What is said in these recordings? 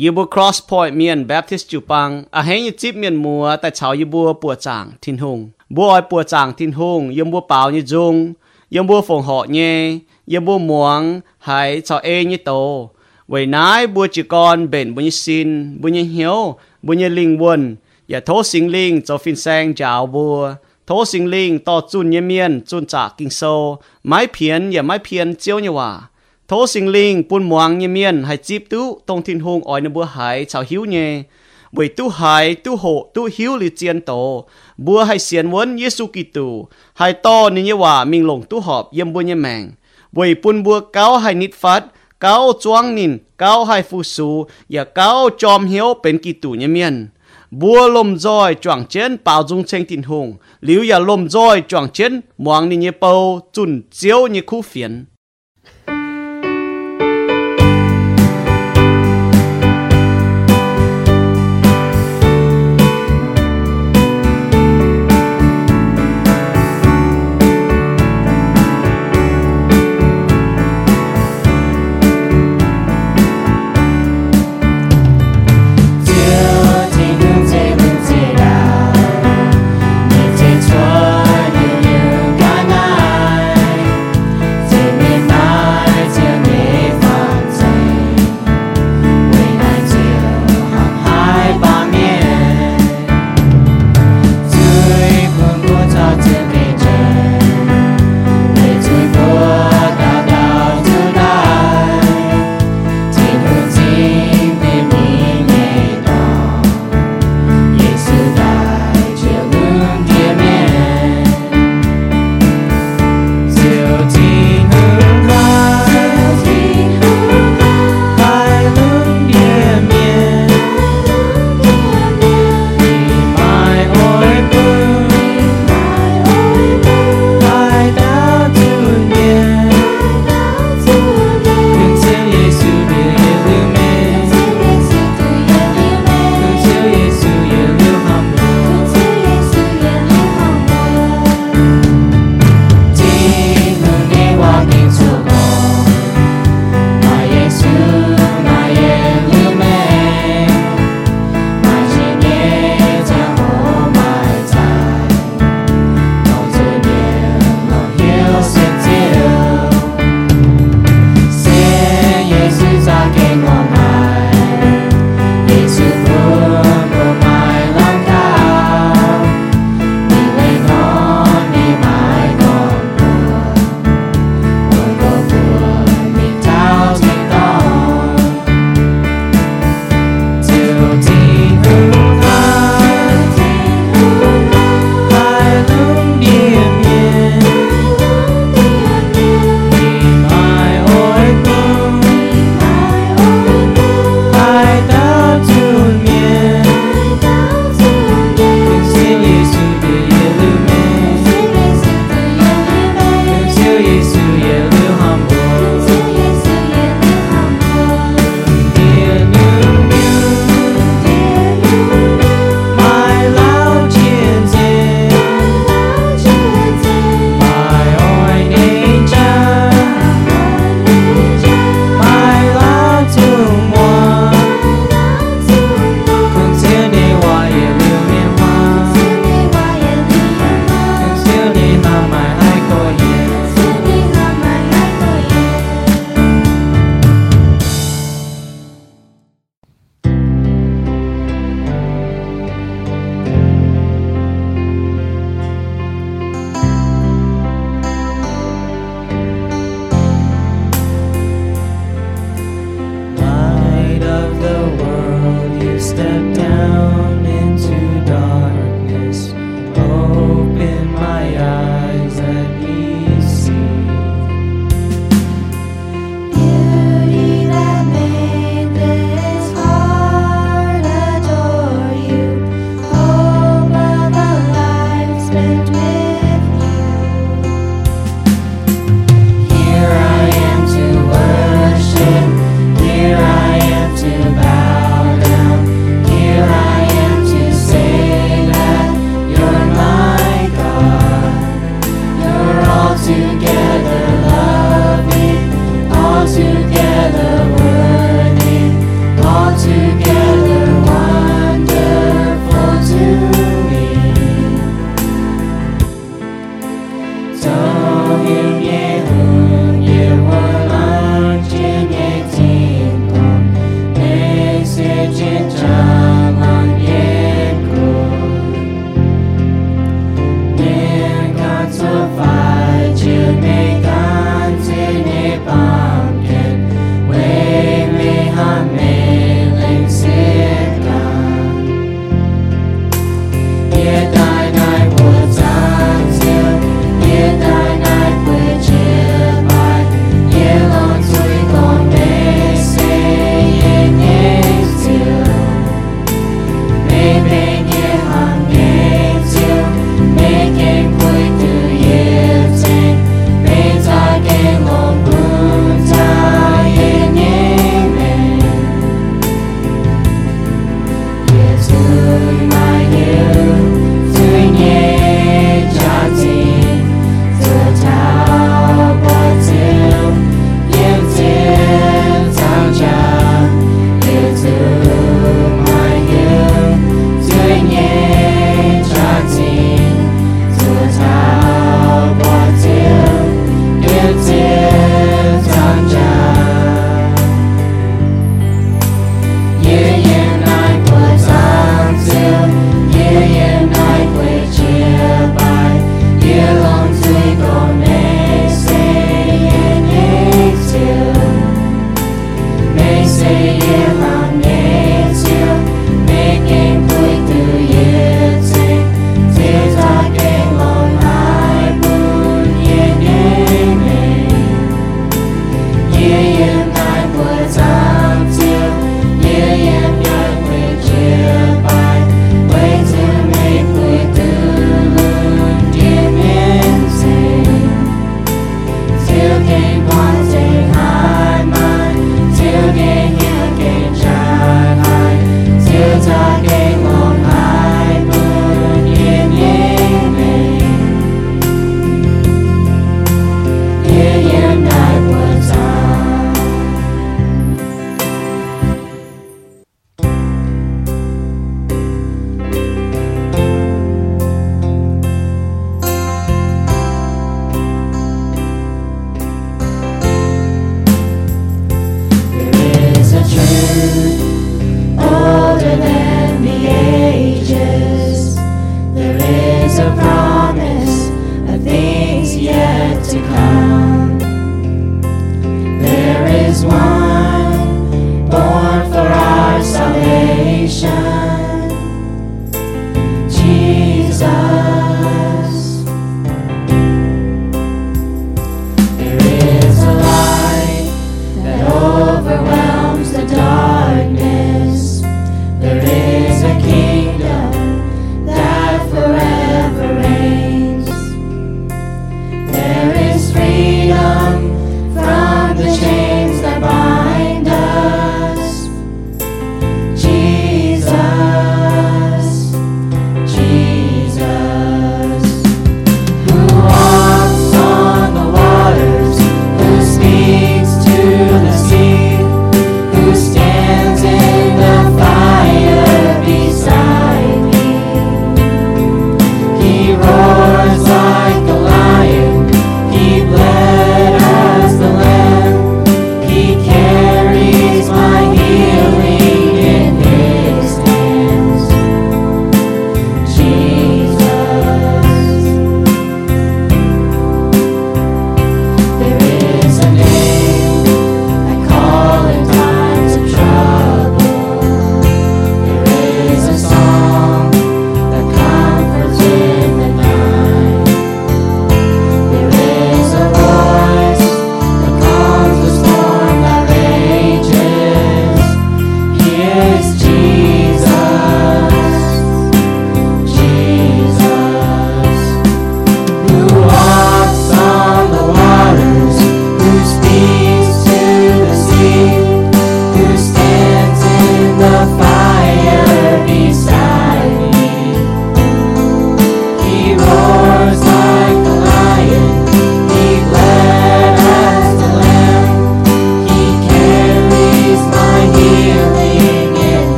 ยีบัว cross point เมียน Baptist จูปังอาเฮยจิบเมียนมัวแต่ชาวยีบัวปัวจางทินหงบัวอ้อยปัวจางทินหงยมบัวเปล่ายีจงยมบัวฝงเหาะเยยมบัวหมวงหายชาวเอยีโตไว้นายบัวจีกรเบนบุญสินบุญเหียวบุญลิงวนอย่าโทษสิงลิงจะฟินแซงจาวบัวโทษสิงลิงต่อจุนเยเมียนจุนจากกิงโซไม้เพียนอย่าไม้เพียนเจียวเนี่ยว่า thố sinh linh buôn muang như miên hay chip tú tông hùng ỏi nửa hải chào hiếu nhé bởi tu hải tu hộ, tu hiếu lì chiên tổ. Bùa hay xiên vốn Giêsu Kitô hay to nên như hòa mình lồng tu họp yếm bùa như mèng bởi buôn bùa cáo hay nít phát, cáo chuang nín cáo hay phu su và cáo chom hiếu bên Kitô như miên. Bùa lồm roi choàng chén bảo dung tranh tình hùng. Liu ya lồm roi choàng chén muang ni như bầu chun như khu phiến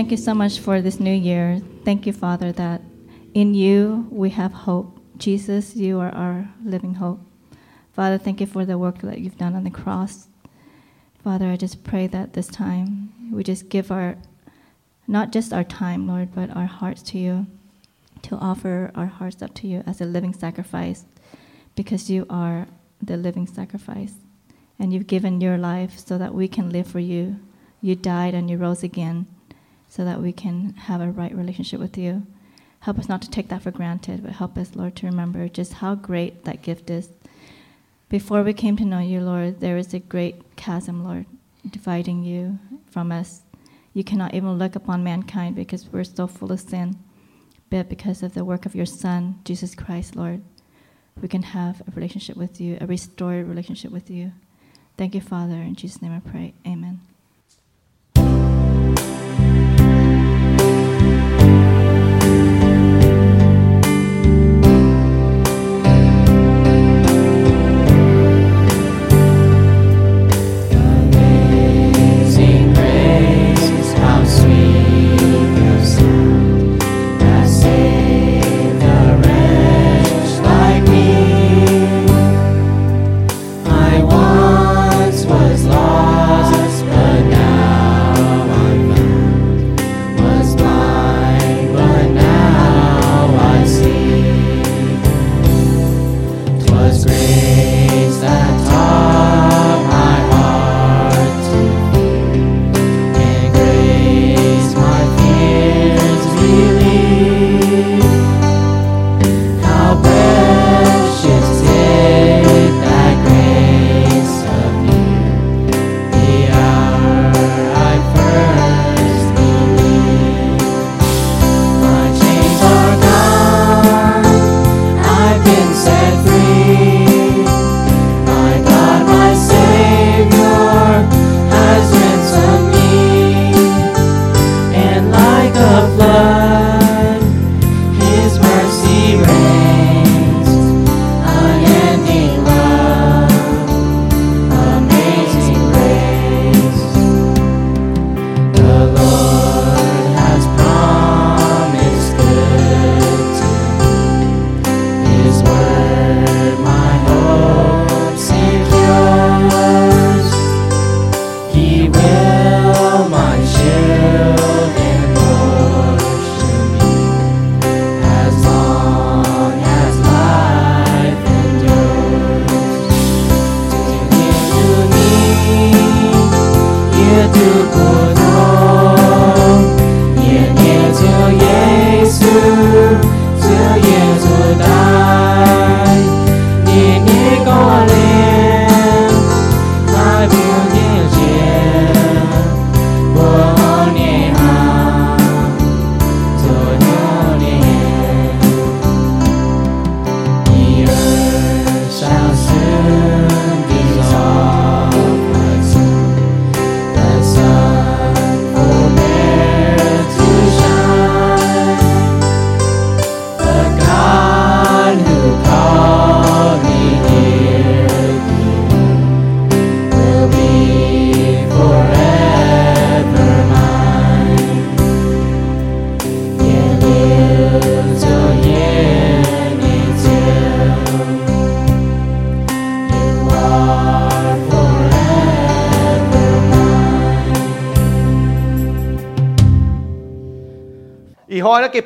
thank you so much for this new year. Thank you, Father, that in you we have hope. Jesus, you are our living hope. Father, thank you for the work that you've done on the cross. Father, I just pray that this time we just give our, not just our time, Lord, but our hearts to you, to offer our hearts up to you as a living sacrifice, because you are the living sacrifice. And you've given your life so that we can live for you. You died and you rose again so that we can have a right relationship with you. Help us not to take that for granted, but help us, Lord, to remember just how great that gift is. Before we came to know you, Lord, there is a great chasm, Lord, dividing you from us. You cannot even look upon mankind because we're so full of sin. But because of the work of your Son, Jesus Christ, Lord, we can have a relationship with you, a restored relationship with you. Thank you, Father. In Jesus' name I pray. Amen.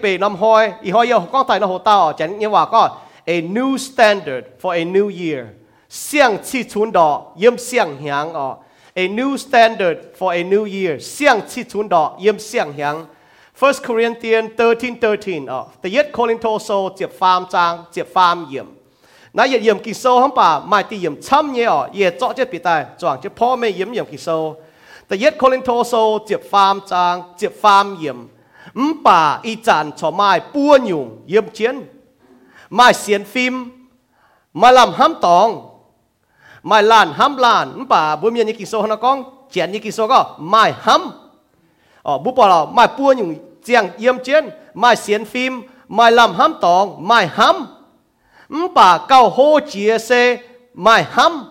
bề năm hoi y hoi yo con tài nó hồ tao, chẳng như hòa con a new standard for a new year. Xiang chi chun đỏ, yếm xiang hiang ở a new standard for a new year. Xiang chi chun đỏ, yếm xiang hiang 1 Corinthians 13:13ở the yet calling to so tiếp phàm trang tiếp phàm yếm. Nãy giờ yếm kỳ sâu không bà, mai ti yếm chăm nhé ở yếm cho chết bị tai chọn chết po mê yếm yếm kỳ sâu the yet calling to so tiếp phàm trang tiếp phàm yếm. Ấm bà y chàn cho mai bua nhung yếm chiến. Mai xiên phim, mai làm hám tòng, mai làn hám làn, Ấm bà bua miên như kỳ sô hả nó con, chiến như kỳ sô có, mai hám. Ờ, bố bà là mai bua nhung chiang yếm chiến, mai xiên phim, mai làm hám tòng, mai hám. Ấm bà cao hô chia xe, mai hám.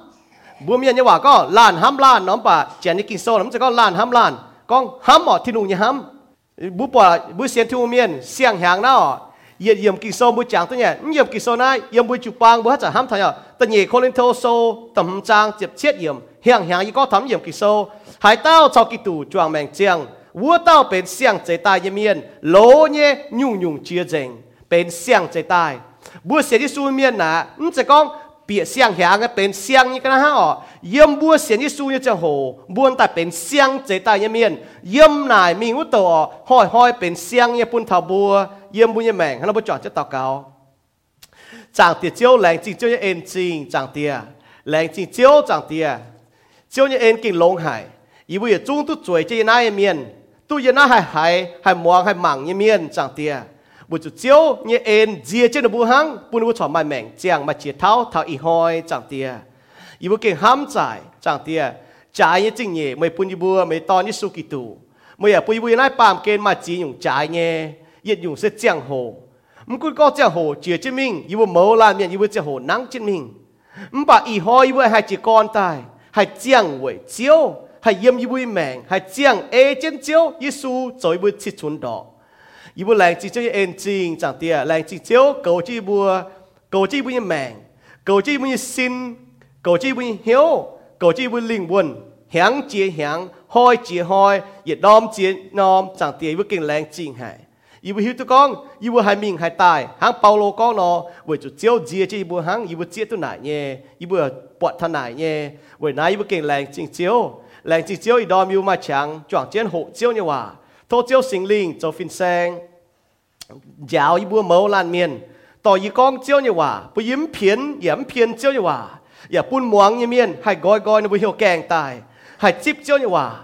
Bua miên như quả có, làn hám làn, nó bà chiến như kỳ sô, nó sẽ có làn hám làn, con hám ở thiên đùng như hám bu bỏ bu xiên thu miên, xiang hàng nào. Yên yếm kỳ sâu bu chàng tôi nhỉ yếm kỳ sâu này yếm bu chụp bang bu hết chả ham thay à tất nhiên con lên thâu sâu, tầm trang chụp chết yếm. Hàng hàng y có thắm yếm kỳ sâu. Hải tao cho kỳ tủ chuang mèn chiang. Vua tao bên xiang chế tai yếm miên. Lố nhé, nhung nhung chia rèn. Bên xiang chế tai. Bu xiên đi miên nà ừ chỉ con เปียเสียงแหงเป็นเสียงนี่ก็นะฮะอ๋อเยี่ยมบัวเสียงยิสูยจะโหบัวแต่เป็นเสียงเจตายเมียนเยี่ยมนายมีงูตัวห้อยห้อยเป็นเสียงเนี่ยปุ่นทาบัวเยี่ยมบุญยแมงฮัลโหลจอดจะต่อเกาจางเตียเจียวแหลงจริงเจียวเอ็นจริงจางเตียแหลงจริงเจียวจางเตียเจียวเนี่ยเอ็นกิ่งลงหายอีบุยจุ้งตุ้ยจวยเจียนายเมียนตุ้ยนาหายหายหายมองหายหมังนี่ยเมียนจางเตีย บุจุเจียวเนี่ยเอ็นเจียเจนบุหังปุนบุชอมมาแมงเจียงมาเจียเท้าเท้าอีหอยจังเตียอีบุเก่งห้ามจ่ายจังเตียจ่ายเนี่ยจริงเนี่ยไม่ปุนยบัวไม่ตอนนี้สุกิตูไม่อยากปุยบุยนายปามเกณฑ์มาจีหยุ่งจ่ายเนี่ยเย็ดหยุ่งเสียเจียงโหมันก็ก็เจียงโหเจียเจมิงอีบุเมาลาเมียนอีบุเจียงโหนังเจมิงมันป่าอีหอยบุให้จีกอนตายให้เจียงเว่ยเจียวให้เยี่ยมอีบุยแมงให้เจียงเอเจนเจียวยิสูจอยบุชิชุนดอก 一部冷静这些眼睛长第二，冷静只有狗这部狗这部的命，狗这部的心，狗这部的 hiểu，狗这部灵魂，想接想，开接开，也 nom 接 nom 长第二部更冷静海。伊要晓得讲，伊要系命系大，行保罗讲咯，为就只有接这一部行，伊要接到哪呢？伊要搏他哪呢？为哪伊要更冷静只有冷静只有一道没有嘛强，撞见好只有你话。thô chiếu sinh linh cho phin sang. Giáo y bùa mâu lan miền tỏ y con chiếu như hòa bù yếm phiến yếm phiến chiếu như hòa. Ya bùn muang như miền hay gói gói nó bu hiểu kèng tài. Hay chip chiếu như hòa.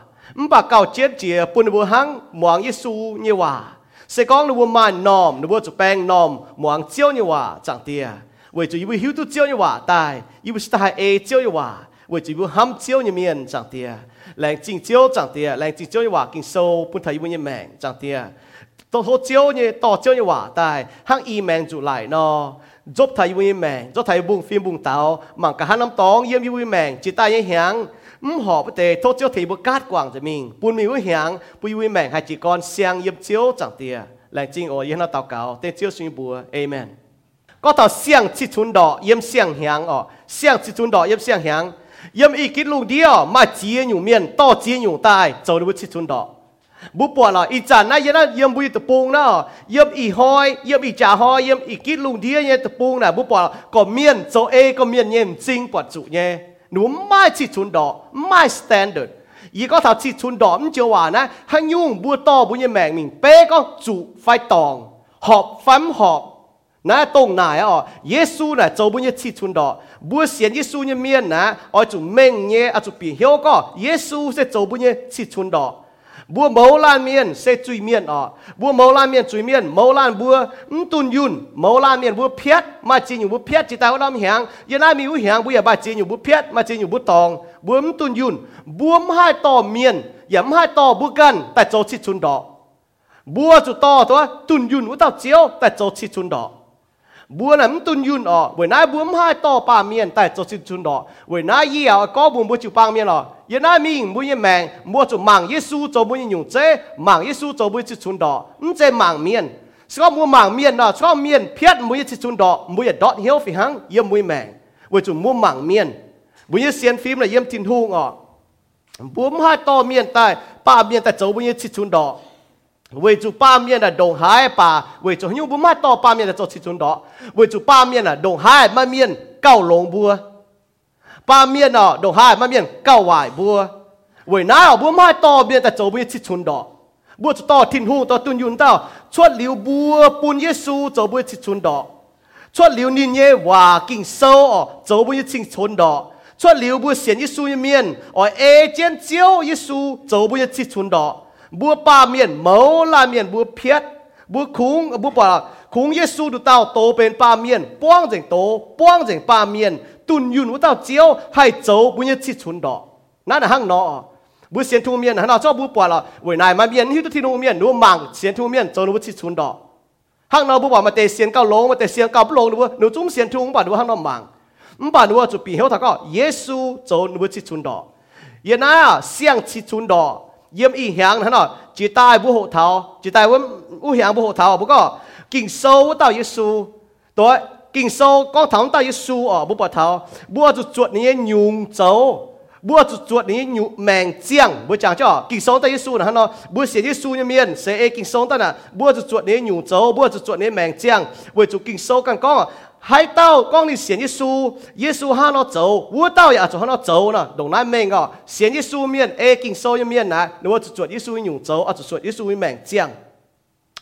Bà cao chết chìa bùn bù hăng muang y su như hòa. Sẽ con nó bùa màn nòm, nó bùa chụp bèng nòm muang chiếu như hòa, chẳng tia vậy chú y bùa hiểu tu chiếu như hòa, tài. Y bu sai e chiếu như hòa. Vậy chú y bu hâm chiếu như miền chẳng tia làng chín chiếu chẳng tiề làng chín chiếu như hòa kinh sâu bún thấy bún như mèn chẳng tiề tổ thô chiếu như tổ chiếu như hòa tại hang y mèn chủ lại nó giúp thấy bún như mèn giúp thấy bung phim bung tàu mảng cả hai năm tóng yếm như bún mèn chỉ tay như hiang mắm họ bê tê thô chiếu thì bút cát quảng cho mình. Bún mì bún hiang bún bún mèn hai chỉ con sang yếm chiếu chẳng tiề làng chín ôi yên nó tàu cáo tên chiếu suy bùa. Amen. Có tàu xiang chỉ chun đỏ yếm xiang hiang ở. Xiang chỉ chun đỏ yếm xiang hiang yếm ít kí lùng đi ở mà chia nhung miền to chia nhung tai cho được chích chun đó bố bỏ là ít chả na giờ đó yếm bùi tập bông đó. Yếm ít hoi yếm ít chả hoi yếm ít kí lùng đi nhé tập bông này bố bỏ là có miền cho e có miền nhé chính bỏ chủ nhé. Nếu mai chích chun đó mai standard. Ý có thảo chích chun đó cũng chưa hòa nè. Hang nhung bùa to bùi nhé mẹ mình bé có chủ phải tòng. Họp phắm họp. Nãy tông nãy à, Giêsu nãy chun đó bua xiên Giêsu như miên nà ở chủ mèn nhé ở chủ biển hiếu có Giêsu sẽ châu bu nhé chỉ chun đỏ. Bua mẫu lan miên sẽ truy miên ở. Bua mẫu lan miên truy miên mẫu lan bua um tun yun mẫu lan miên bua piết mà chỉ nhiều bua piết chỉ tao làm hàng giờ nay mi u hàng bua bà chỉ nhiều bua piết mà chỉ nhiều bua tòng. Bua um tun yun bua hai tò miên yếm hai tò bua gần tại châu chỉ chun đỏ. Bua chủ to thôi tun yun u tao chiếu, tại châu chỉ chun đỏ. สียนเยซูเนี่ยเมียนนะอ๋อจุเม่งเนี่ยอ่ะจุปีเหียวก็เยซูจะโจบุญชิดชุนดอกบัวเมาลานเมียนเซจุยเมียนอ่ะบัวเมาลานเมียนจุยเมียนเมาลานบัวตุนยุนเมาลานเมียนบัวเพียดมาจีนอยู่บัวเพียดจิตาว่าลำเหียงยันน่ามีวิเหียงบัวอย่าบาจีนอยู่บัวเพียดมาจีนอยู่บัวตองบัวมตุนยุนบัวมให้ต่อเมียนอย่าให้ต่อบัวกันแต่โจชิชุนดอกบัวจุต่อตัวตุนยุนว่าต่อเจียวแต่โจชิชุนดอกบัวน่ะมันตุนยุนอ๋อเวนายบัวมให้ต่อป่าเมียนแต่โจชิชุนดอกเวนายเยี่ยวก็บุญบัวจิปังเ 为主八面的东海把为主又不卖到八面的做其中的，为主八面的东海卖面高龙波，八面的东海卖面高外波，为哪有不卖到面的做面其中的，不就到天户到顿云到出流波半耶稣做面其中的，出流年耶华经收哦做面其中的。出流不显耶稣一面，而爱见教耶稣，走不一起存到。 บัวป่าเมียนเมาลาเมียนบัวเพียดบัวคุงบัวป่าคุงเยซูดูเต้าโตเป็นป่าเมียนป้องเจงโตป้องเจงป่าเมียนตุนยุนว่าเต้าเจียวให้เจ้าบุญยชิชุนดอกนั่นหังนอบุวเสียนทูเมียนหันเอาเจ้าบัวป่าละเวนายมาเมียนที่ตุทินูเมียนนูมังเสียนทูเมียนโจนุวชิชุนดอกห้างนอบุวป่ามาเตเสียนเก้าลงมาเตเสียนเกาาลงดูหนูจุ้มเสียนทูงป่าดูห้างนอมังป่าดูว่าจุปีเฮาถ้าก็เยซูโจนุวชิชุนดอกเยน่าเสียงชิชุนดอก yếm y hiang hắn nói chỉ tai bu hộ thảo chỉ tai vẫn u hiang bu hộ thảo bu có kinh sâu tao Giêsu tối kinh sâu con thắng tao Giêsu ở bu bỏ thảo. Bu chuột chuột này nhung châu, bu chuột chuột này nhung mèn chiang. Bu chẳng cho kinh sâu tao Giêsu là hắn nói bu sẽ Giêsu như miền sẽ kinh sâu tao nè. Bu chuột chuột này nhung châu, bu chuột chuột này mèn chiang. Với chuột kinh sâu càng có 用走，不就做你命将，为就经收咁讲。hai tao con đi xiên Giêsu Giêsu ha nó走我到呀就哈nó走呢懂那命啊xiên Giêsu miền e kinh sâu như miền này nếu mà chuột Giêsu dùng走啊就chuột Giêsu miền giang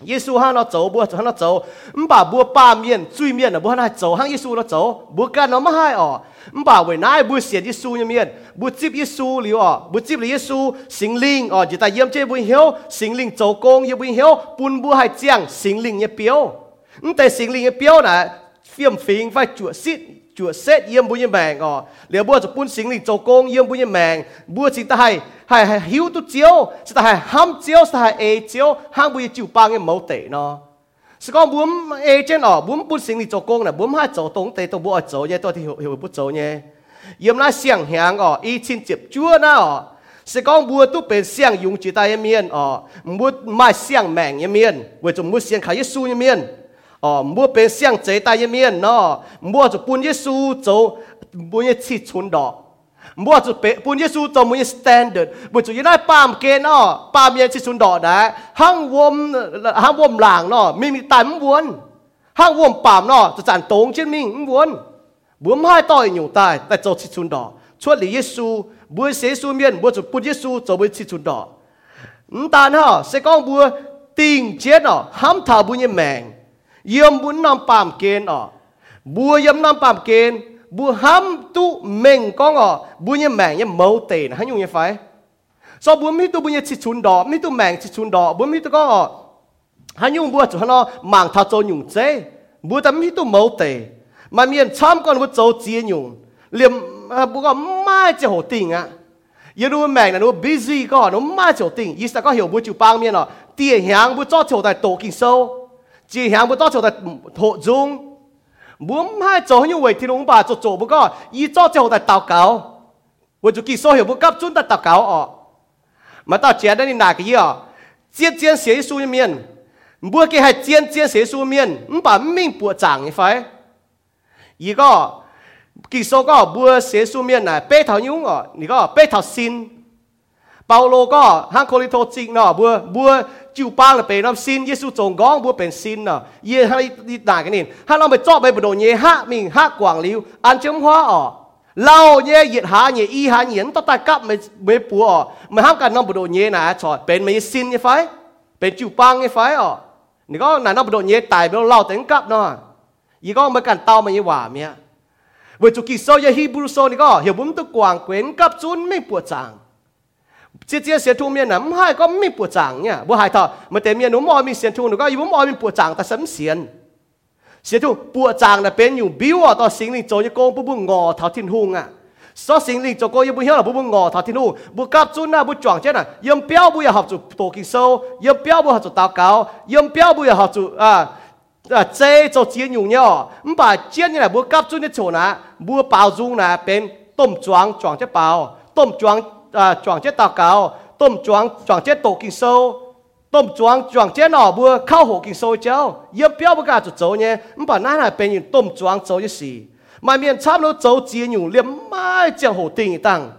Giêsu ha nó走不哈nó走唔把不八面最面的不哈nó 走哈 Giêsu nó 走不干nó mà hai哦唔把为哪不xiên Giêsu như miền 不接 Giêsu 了哦不接了 Giêsu 心灵哦就在 yếm 这不 hiểu 心灵做工也不 hiểu 本不还讲心灵也标唔但心灵也标呢 phiêm phiền phải chùa xít, chùa xét yếm bùi mèng ờ liệu bùa cho bún xính lì, châu công yếm bùi mèng bùa chỉ ta hay hay hay hiếu tu chiếu chỉ ta hay ham chiếu ta hay ê chiếu ham bùi chịu bang cái mẫu tệ nó sự con bướm ê trên ở bướm bún xính lì, châu công là bướm hai châu tống tệ tôi bùa châu nhé tôi thì hiểu hiểu bút châu nhé yếm là xiang hàng ờ y chín chụp chúa na ờ sự con bùa tu bên xiang dùng chỉ ta yếm miên ờ bùa mai xiang mèng yếm miên với chúng bùa xiang khai Giêsu yếm miên 哦，莫别想这大一面喏，莫就搬耶稣走，搬耶七寸的，莫就别搬耶稣走，搬耶 standard，莫就一来巴姆给喏，巴姆耶七寸的来，行我们行我们郎喏，没没但唔稳，行我们巴姆喏就站东前面唔稳，我们还到牛带，再走七寸的，出嚟耶稣，搬耶稣面，莫就搬耶稣走，搬七寸的，唔但哈，谁讲搬定接喏，喊他搬耶命。yếm bún nam pam kên ọ bua yếm nam pam kên bua ham tu mình con ọ bua như mèn như mâu tề hay nhung như phải so bua mi tu bua như chích chun đỏ mi tu mèn chích chun đỏ bua mi tu con ọ hay nhung bua cho nó màng thao cho nhung chế bua ta mi tu mâu tề mà miền chăm con bua châu chia nhung liềm eh, bua có mai chỉ hổ tình ạ à yêu nu mèn là nu busy có nó ma chỗ tình ý sao có hiểu bu chịu bang miên nó tiền e hàng bu cho chỗ tại tổ kinh sâu chỉ hàng bữa đó cho ta thổ dung. Muốn hai chỗ như vậy thì ông bà chỗ chỗ bữa có ý cho cho ta tàu cáo. Vậy chú kỳ số hiểu bữa cấp chúng ta tàu cáo ọ. Mà tao chén đây là cái gì ọ? Chiến chiến xế su miền bữa kia hay chiến chiến xế su miền ông bà mình bữa chẳng như phải. Y có, kỳ số có bữa xế su miền này, bê thảo nhúng ọ. 你 có, bê thảo xin. Paulo có, hang cô chính nó bữa bữa จิกเนาะบัวบัวจิวป้าเลยเป็นน้ำซินเยซูจงก้องบัวเป็นซินเนาะเย่ให้ดีต่างกันนี่ถ้าเราไปจ่อไปบดเย่ฮะมิงฮะกวางลิวอันเชิงหัวอ๋อเราเย่เหยียดหาเย่อีหาเหยียนต้องตายกับไม่ไม่ปัวอ๋อไม่ห้ามกันน้องบดเย่นะชอยเป็นไม่ซินยังไฟเป็นจิวป้างยังไฟอ๋อนี่ก็นายน้องบดเย่ตายไปเราแต่งกับเนาะยี่ก็มากันเต้ามายี่หว่าเมียเวจุกิโซยฮีบรูโซนี่ก็เหี่ยวบุ้มตุกวางเกวนกับจุนไม่ปวดจาง chỉ chỉ xiên thu miền nằm hai có mi bùa chẳng nha. Bùa hai thọ, mà để miền nó mò mi xiên thu nó có yêu mò mi bùa chẳng ta sắm xiên xiên thu, bùa chẳng là bên nhiều biểu ở à, tao sinh linh cho như con bùa bùa ngò thảo thiên hùng à. So sinh linh cho cô yêu bùa hiếu là bùa bùa ngò thảo thiên hùng bùa cáp chun na bùa chọn chết à. Yếm béo bùa học chủ tổ kinh sâu, yếm béo bùa học chủ tao cáo, yếm béo bùa học chủ à à chế cho chiến nhung nhau không phải chiến như là bùa cáp chun như chỗ nà bùa bao dung nà bên tôm choáng choáng chết bao tôm choáng à choàng chết tao cáo tôm choàng choàng chết tổ kinh sâu tôm choàng choàng chết nọ bữa khao hồ kinh sâu cháu yếm béo bữa cả chỗ nhé không phải nãy là bên những tôm choàng châu như gì mà miền chăm nó châu chia nhung liếm mai chẳng hồ tình tăng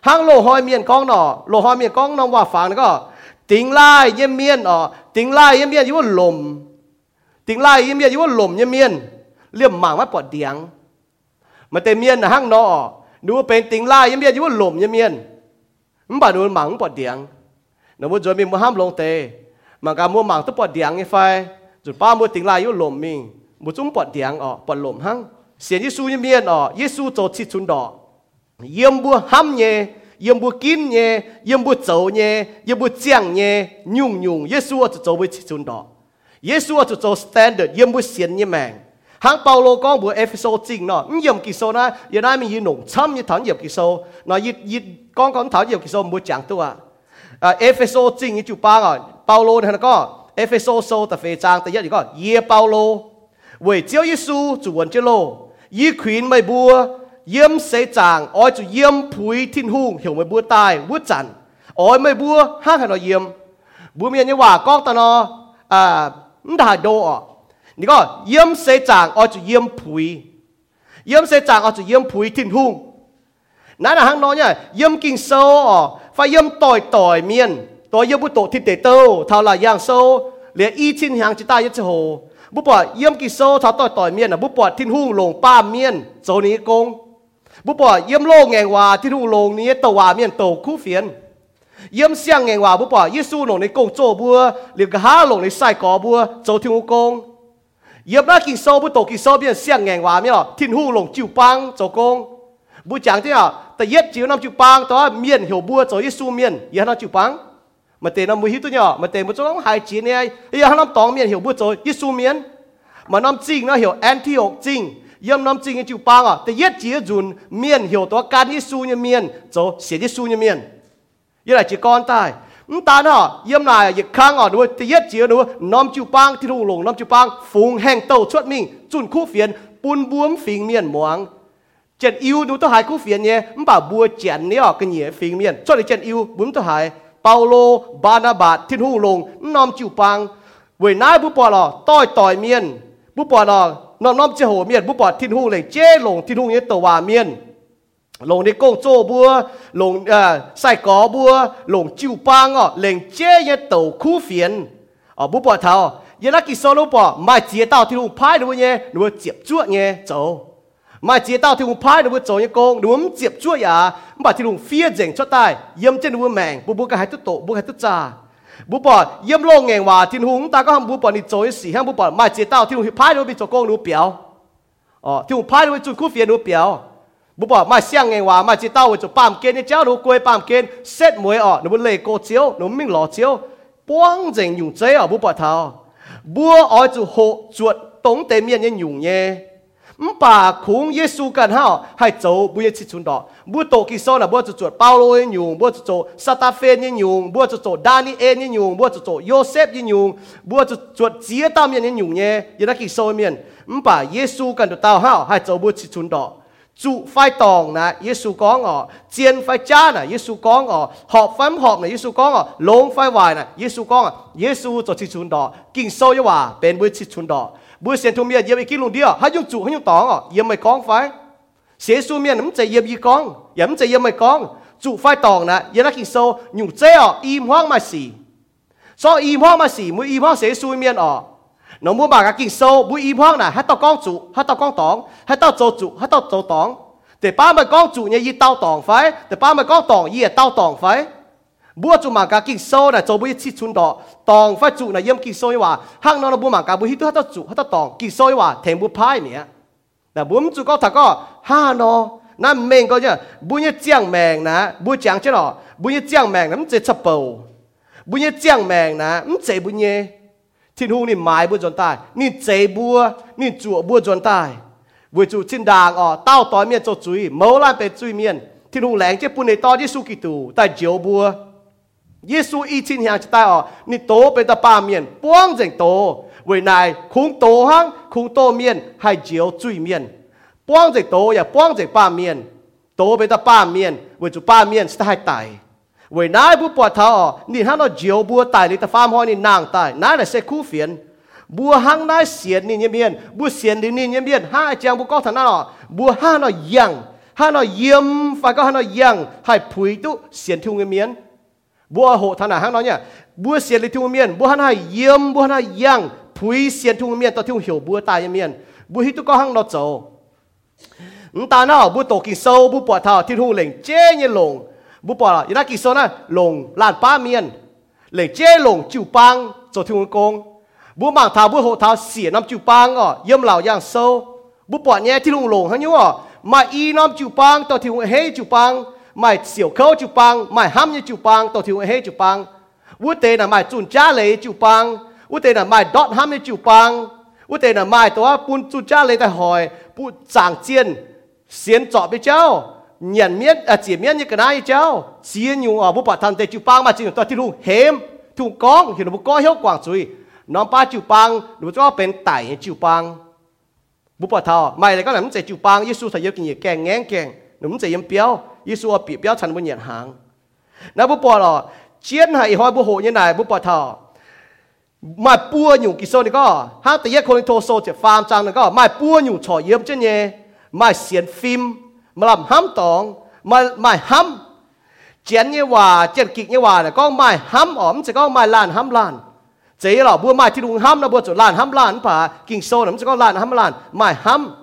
hàng lô hoi miền con nọ lô hoi miền con nong hòa phàng nó tiếng lai yếm miền ọ tiếng lai yếm miền yếu lồm tiếng lai yếm miền yếu lồm yếm miền liếm mảng mắt bọt điang mà tên miền là hàng nọ nếu bên tiếng lai yếm miền yếu lồm yếm miền 唔把นูมัง ปอดเดียงนมุจมีมุห้ามลงเตมันก็มัวมังตัวปอดเดียงไอ้ไฟจุดป้ามัวติงลายยุลมมิงมุจุ้มปอดเดียงอ๋อปอดลมหังเสียงยิสูยเมียนอ๋อยิสูโจชิชุนดอเยี่ยมบัวห้ำเย่เยี่ยมบัวกินเย่เยี่ยมบัวโจเย่เยี่ยมบัวเจียงเย่ยุ่งยุ่งยิสูจะโจไปชิชุนดอยิสูจะโจสแตนดาร์ดเยี่ยมบัวเสียนยี่แมง hang Paulo con bữa Epheso chính nó. Yếm kỳ số na giờ nay mình nồng chăm như thắng yếm kỳ số. Nó yết yết, con con thắng yếm kỳ số, mua chẳng tua à Epheso chính như chụp ba rồi. Paulo này nó có Epheso số tập phê trang tập nhất gì có, ye Paulo. Vì chiếu Giêsu chủ quân chế lô y khuyến mày bùa yếm sẽ chàng ôi chủ yếm phùi thiên hùng hiểu mày bùa tai bùa chẳng ôi mày bùa hang hay nó yếm? Bùa miền như hòa con ta nó à đại đồ นี่ก็เยี่ยมเสจางออจุเยี่ยมผุยเยี่ยมเสจางออจุเยี่ยมผุยทิ้นหุ่งนั่นนะฮังน้อยเนี่ยเยี่ยมกินโซอไฟเยี่ยมต่อยต่อยเมียนตัวเยี่ยมบุตโตทิเตเต้าท่าลายย่างโซเหลืออีชิ้นหางจิตายัจโหบุปผาเยี่ยกิโซเท่าต่อยต่อยเมียนนะบุปผาทิ้นหุ่ลงป้าเมียนโซนีกงบุปผาเยี่ยโลกแงงวาทิ้นหุ่ลงนี้ตะวาเมียนโตคู่เฟียนเยี่ยเสียงแงงวาบุปผาเยซูลงในกงโจบัวเหลือกะฮาหลงในไส้กอบัวโจทิ้งกง ยบนากิโซบุโตกิโซเบียเสียงแงงว่าเนี่ยทินหูหลงจิวปังโจกงบุจังที่อ่ะแต่เย็ดจิวน้ำจิวปังตัวเมียนเหี่ยวบัวโจยิสูเมียนยันน้ำจิวปังมาเตน้ำมือหิตุเนี่ยมาเตมุจงหายจีเนี่ยยันน้ำตองเมียนเหี่ยวบัวโจยิสูเมียนมาน้ำจริงนะเหี่ยวแอนทิโอกจริงยำน้ำจริงจิวปังอ่ะแต่เย็ดจีจุนเมียนเหี่ยวตัวการยิสูเนี่ยเมียนโจเสียยิสูเนี่ยเมียนยี่ไรจีก้อนตาย chúng ta nó yếm này dịch khang ở núi tiết chia núi nom chiu pang thi thu lùng nom chiu pang phùng hèn tàu xuất mình chun khu phiền bùn buông phiền miền muang chân yêu núi tôi hai khu phiền nhé bà bùa chèn nhé cái nhẹ phiền miền cho đến chân yêu bùn tôi hai Paulo Barnabas thiên hùng lùng nom chiu pang với nai bùn bò lò tỏi tỏi miền bùn bò lò nom nom chia hồ miền bùn bò thiên hùng lệnh chế lùng thiên hùng nhé tàu hòa miền ลงในกงโจบัวลงเออใส่กอบัวลงจิ้วปางอ๋อเลงเจยเต่าคู่เฟียนอ๋อบุปผาเทาเยลักกิโซลูปอมาเจียเต่าที่ลุงพายดูเงี้ยดูเจ็บจ้วเงี้ยโจมาเจียเต่าที่ลุงพายดูโจเงี้ยกงดูมเจ็บจ้วย่าบาที่ลุงเฟียเจงชดใต้ยี่ยมเจนดูแมงบุบุกห้ตุโตบุกให้ตุจ่าบุปอยี่ยมโลงแงี้ว่าทิ้งหุงตาก็ทำบุปอนี่จยสี่ห้างบุปอมาเจียเต่าที่ลุงพายดูเป็นโจกงดูเปียวอ๋อที่ลุพายดูจุดคู่เฟียนดูเปียว บุปผามาเสียงเงว่ามาจิตเต้าจะปามเกณฑ์เจ้าหนูกวยปามเกณฑ์เสร็จมวยอ่ะหนูเลยโกเจียวหนูมิ่งหล่อเจียวป้องเจงอยู่ใจอ่ะบุปผาเท้าบัวอ้อยจะโหจวดตรงเต็มเมียนยังอยู่เนี่ยมป่าคุ้งเยซูกันเฮาให้โจบุยชิชุนดอกบัวโตกิโซน่ะบัวจะจวดเปาโลยังอยู่บัวจะโจสตาเฟนยังอยู่บัวจะโจดานิ เอลยังอยู่บัวจะโจโยเซฟยังอยู่บัวจะจวดเจียตามยังอยู่เนี่ยยังนักกิโซเมียนมป่าเยซูกันตัวเต้าเฮาให้โจบัวชิชุนดอก trụ phai tòng nè Giêsu có ngọ chiên phai cha nè Giêsu có ngọ họp phém họp nè Giêsu có ngọ lông phai vài nè Giêsu có ngọ Giêsu cho chi chun đỏ kinh sâu như hòa bên bữa chi chun đỏ bữa xem thông miệng yếm cái lùng điêu hay dùng trụ hay dùng tòng ngọ yếm mày con phái xế su miệng nắm chạy yếm gì con yếm chạy yếm mày con trụ phai tòng nè yếm nó kinh sâu nhung chế ọ im hoang mà xì so im hoang mà xì mới im hoang xế su miệng ọ nó muốn bà cái kinh sâu bùi im hoang là hát tao con chủ hát tao con tòng hát tao châu chủ hát tao châu tòng. Để ba mươi con chủ nhà y tao tòng phải, để ba mươi con tòng y tao tòng phải. Bùa chủ mà cái kinh sâu là châu bùi chi chun đỏ, tòng phải chủ là yếm kinh sâu hòa. Hang nó nó bùa mà cái bùi hít hát tao chủ hát tao tòng kinh sâu hòa, thèm bùa phai nè. Là bùa chủ có thật có, ha nó nó mình có chứ bùi như giang mèn nè bùi giang chứ nó bùi như giang mèn nè chết chập bầu. Bùi như giang mèn nè mình chạy bùi như ทิ้นหูนี่หมายบัวจนตายนี่เจบัวนี่จั่วบัวจนตายบัวจู่ทิ้นด่างอ๋อเต้าต่อยเมียนจจุยเมาล้านเป็นจุยเมียนทิ้นหูแหลงเจ้าปุ่นในตอนที่สุกิตูแต่เจียวบัวเยซูอีทิ้นหางจะตายอ๋อนี่โตเป็นตาป้าเมียนป้วงเจงโตเวนายคุงโตหังคุงโตเมียนให้เจียวจุยเมียนป้วงเจงโตอย่าป้วงเจงป้าเมียนโตเป็นตาป้าเมียนเวจูป้าเมียนจะให้ตาย เวนายบัวปวดท้านี่ฮานอเจียวบัวตายนี่ตะฟามหอยนี่นางตายนายน่ะเสคู่เฟียนบัวหังนายเสียนนี่เยี่ยมเยียนบัวเสียนนี่นี่เยี่ยมเยียนห้าเจียงบัวก็ถนัดบัวห้านอยังห้านอเยี่ยมฝ่ายก็ห้านอยังให้ผุยตุเสียนทุ่งเยี่ยมเยียนบัวโหถนัดห้างน้อยเนี่ยบัวเสียนลิทุ่งเยี่ยมเยียนบัวหันให้เยี่ยมบัวหันให้ยังผุยเสียนทุ่งเยี่ยมเยียนต่อทุ่งเหี่ยวบัวตายเยี่ยมเยียนบัวฮิตุก็ห้างนอโจ ta nào bu tổ kinh sâu bu bỏ thảo thiên hùng lệnh chế như lồng บัวตกินโซ่บัวปวดเท้าที่ทุ่งเหล่งเจ๊เนี่ยลง bu bỏ là ina kỳ số na lồng làn ba miền lệnh chế lồng chịu bang cho thiên công bu mang thảo bu hộ thảo xỉa năm chịu bang ở yếm lão yang sâu bu bỏ nhẹ thiên lồng lồng hay nhú à mà y năm chịu bang tao thiên hay chịu bang mà xỉu khâu chịu bang mà ham như chịu bang tao thiên hay chịu bang bu tê là mà chun cha lấy chịu bang bu tê là mà dot ham như chịu bang u tê là mai tổ bún chú cha lấy tay hỏi bún giảng chiên xiên chọ với cháu nhận miết à chỉ miết như cái này cháu xiên nhiều ở bố bà thằng tê chịu bang mà chỉ tôi thì luôn hém thu con thì nó bố có hiếu quảng suy nó ba chịu bang nó cho bên tải chịu bang bố bà thằng mày lại có làm sẽ chịu bang Giêsu thầy yêu kinh nghiệm kèn ngén kèn nó muốn sẽ yếm béo Giêsu ở bị béo thành bố nhận hàng nó bố bà là chiến hay hỏi bố hộ như này bố bà thằng มาปัวอยู่กิโซนี่ก็ฮะแต่ยคนโทโซจะฟาร์มจังนี่ก็มาปัวอยู่ฉอเยี่ยมเจเนี่ยมาเสียนฟิล์ม mà làm hám tòng mà mài hám chén như hòa chén kịch như hòa là có mài hám ổm sẽ có mài làn hám làn chế là bua mài thì đúng hám là bua chỗ làn hám làn phà kinh sâu lắm sẽ có làn hám làn mài hám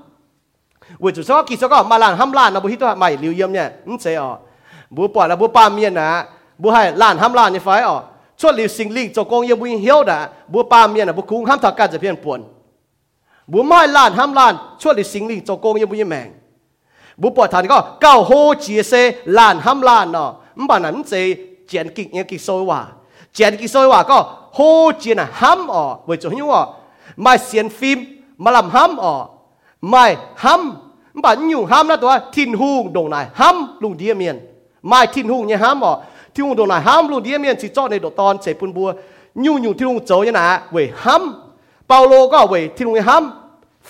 vừa chỗ sau kinh sâu có mài làn hám làn là bua hít thôi mài liều yếm nhé ừ chế ở bua bỏ là bua pa miên à bua hay làn hám làn như phải ở cho liều sinh linh cho công yêu bua hiếu đã bua pa miên là bua cúng hám thạc cả จะเพียนปวนบัวไม้ลานห้ามลานช่วยหรือสิงลิงโจโกงยังบุญยังแมง บุปผทานก็เก้าโฮจีเซลานห้ามลานเนาะมันบ้านนั้นเจเจียนกิกยังกิกโซว่าเจียนกิกโซว่าก็โฮจีน่ะห้ามอ๋อเว้ยจะหิวอ่ะไม่เสียนฟิล์มมาลำห้ามอ๋อไม่ห้ามมันบ้านอยู่ห้ามนะตัวทินหูดงนายห้ามลุงเดียเมียนไม่ทินหูเนี่ยห้ามอ๋อ ที่งโดนไหนห้ามลูกเดียเมียนสิจอในดตอนเสปุนบัวยู่อยู่ที่ลุงโจยนะเวยห้ามเปาโลก็เวยที่ลุงห้าม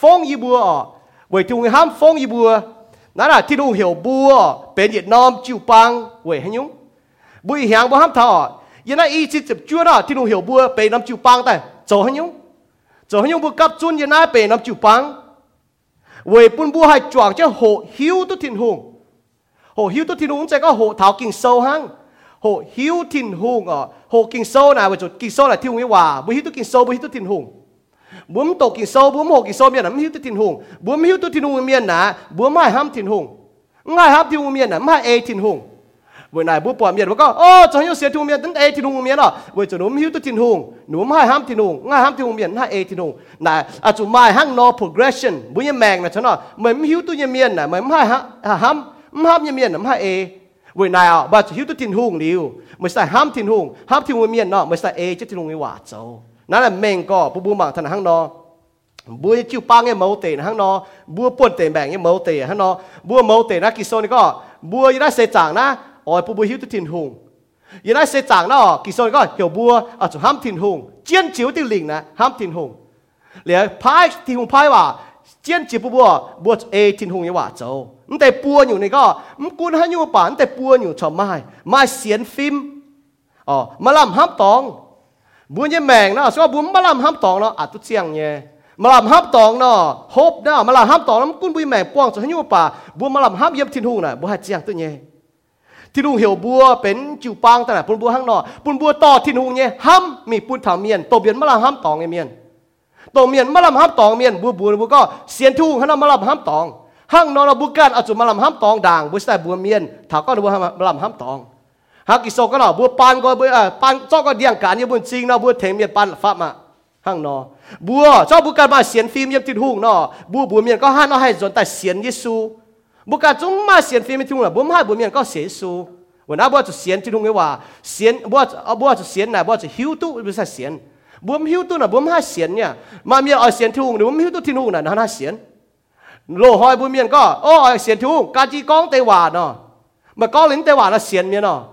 ฟงยีบัวอ๋อเวยที่ลุงห้ามฟงยีบัว นั่นแหละที่ลุงเหี่ยวบัวเป็นเวียดนามจิวปังเวยให้ยุงบุยเหียงบัวห้ามท่อยันน่ะอีจิตจับจ้วน่ะที่ลุงเหี่ยวบัวเป็นน้ำจิวปังแต่โจให้ยุงโจให้ยุงบัวกับจุนยันน่ะเป็นน้ำจิวปังเวยปุนบัวให้จวกเจ้าโหหิวตุทินหงโหหิวตุทินหงใจก็โหเท้ากิ่งโซหัง hồ hiếu thiên hùng ở hồ kinh sâu này với chỗ kinh sâu là thiên hùng hòa bố hiếu tu kinh sâu bố hiếu tu thiên hùng bố tổ kinh sâu bố hồ kinh sâu miền là hiếu tu thiên บุ้มตกกี่โซบุ้มหกกี่โซเมียนนะไม่หิวตินหงบุ้มหิวตินหงเมียนนะบุ้มไม่ห้ามทินหงง่ายห้ามทินหงเมียนนะไม่เอทินหงเวนายบุ้มปอมเมียนว่าก็โอ้จะให้เสียทินหเมียนตั้งเอทินหงเมียนหรอเวจะหนุ่มหิวตินหงหนุ่มไม่ห้ามทินหงง่ายห้ามทินหงเมียนไม่เอทินหงนะอาจจะไม่ห้างนอ progression บุ้ยังแมงนะฉันหรอเหมือนหิวตัวเมียนนะเหมือนไม่ห้ามไม่ห้ามยังเมียนนะไม่เอเวนายอะบาจะหิวตัวตินหงลิวไม่ใส่ห้ามทินหงห้ามทินหงเมียนเนาะไม่ใส่เอจะตินหงไม่หวาเจ้า นั่นแหละเมงก็ปูบูมังทันหังเนาะบัวจิ้วปังเนี่ยเมาเตะหังเนาะบัวป่นเตะแบ่งเนี่ยเมาเตะหังเนาะบัวเมาเตะนะกิโซนี่ก็บัวยังได้เสจางนะอ๋อปูบูหิวตัวทินหงยังได้เสจางนะอ๋อกิโซนี่ก็เหี่ยวบัวอ่ะจะห้ามทินหงเจียนจิ๋วติลิงนะห้ามทินหงเหลือพายทินหงพายว่าเจียนจิ๋วบัวบัวเอทินหงเนี่ยว่าเจ้ามันแต่ปัวอยู่นี่ก็มันกุนให้อยู่ป่านแต่ปัวอยู่ชอบไม้ไม้เสียนฟิล์มอ๋อมาลำห้ามตอง บัวเนี่ยแมงเนาะสว่าบัวมาลำห้ามตองเนาะอาจตุเสียงเนี่ยมาลำห้ามตองเนาะฮบเนาะมาลำห้ามตองแล้วมันกุ้นบุยแมงป้วงจะให้อยู่ป่าบัวมาลำห้ามเยี่ยมทินหูน่ะบัวให้เจียงตัวเนี่ยที่ลุงเหี่ยวบัวเป็นจิวปังแต่ละปุ่นบัวข้างนอกปุ่นบัวต่อทินหูเนี่ยห้ามมีปุ่นถามเมียนตัวเบียนมาลำห้ามตองเมียนตัวเมียนมาลำห้ามตองเมียนบัวบัวบัวก็เสียนทุ่งให้เรามาลำห้ามตองห้างนอนเราบุกันเอาจุมาลำห้ามตองด่างบุษแต่บัวเมียนถาก็บัวลำห้ามตอง หากิโซก็เราบัวปานก็บัวปานเจ้อก็เดียงการยี่บุญจริงเนาะบัวเถงเมียนปานฟ้ามาห้างนอบัวชอบบุกันมาเสียนฟิล์มยี่ติดหุ่งเนาะบัวบัวเมียนก็ห้าเนาะให้จนแต่เสียนเยซูบุกันจงมาเสียนฟิล์มไม่ทุ่งละบัวมาบัวเมียนก็เสียซูวันนั้นบัวจะเสียนที่ทุ่งไงว่าเสียนบัวบัวจะเสียนไหนบัวจะหิวตู้ไม่ใช่เสียนบัวหิวตู้น่ะบัวมาเสียนเนี่ยมาเมียเอาเสียนที่หุ่งหรือบัวหิวตู้ที่หุ่งน่ะน่าเสียน lô hoi bu miền có ô xiên thu cá chi con tê hòa nó mà có lính tê hòa là xiên miền nó mà bảo bu bỏ kỳ sôn có hãy tao lồng duy nhiệm lồng hiếu xiên Giêsu tại mình liền anh nàng tại vua tao จะตู้เจียวบุป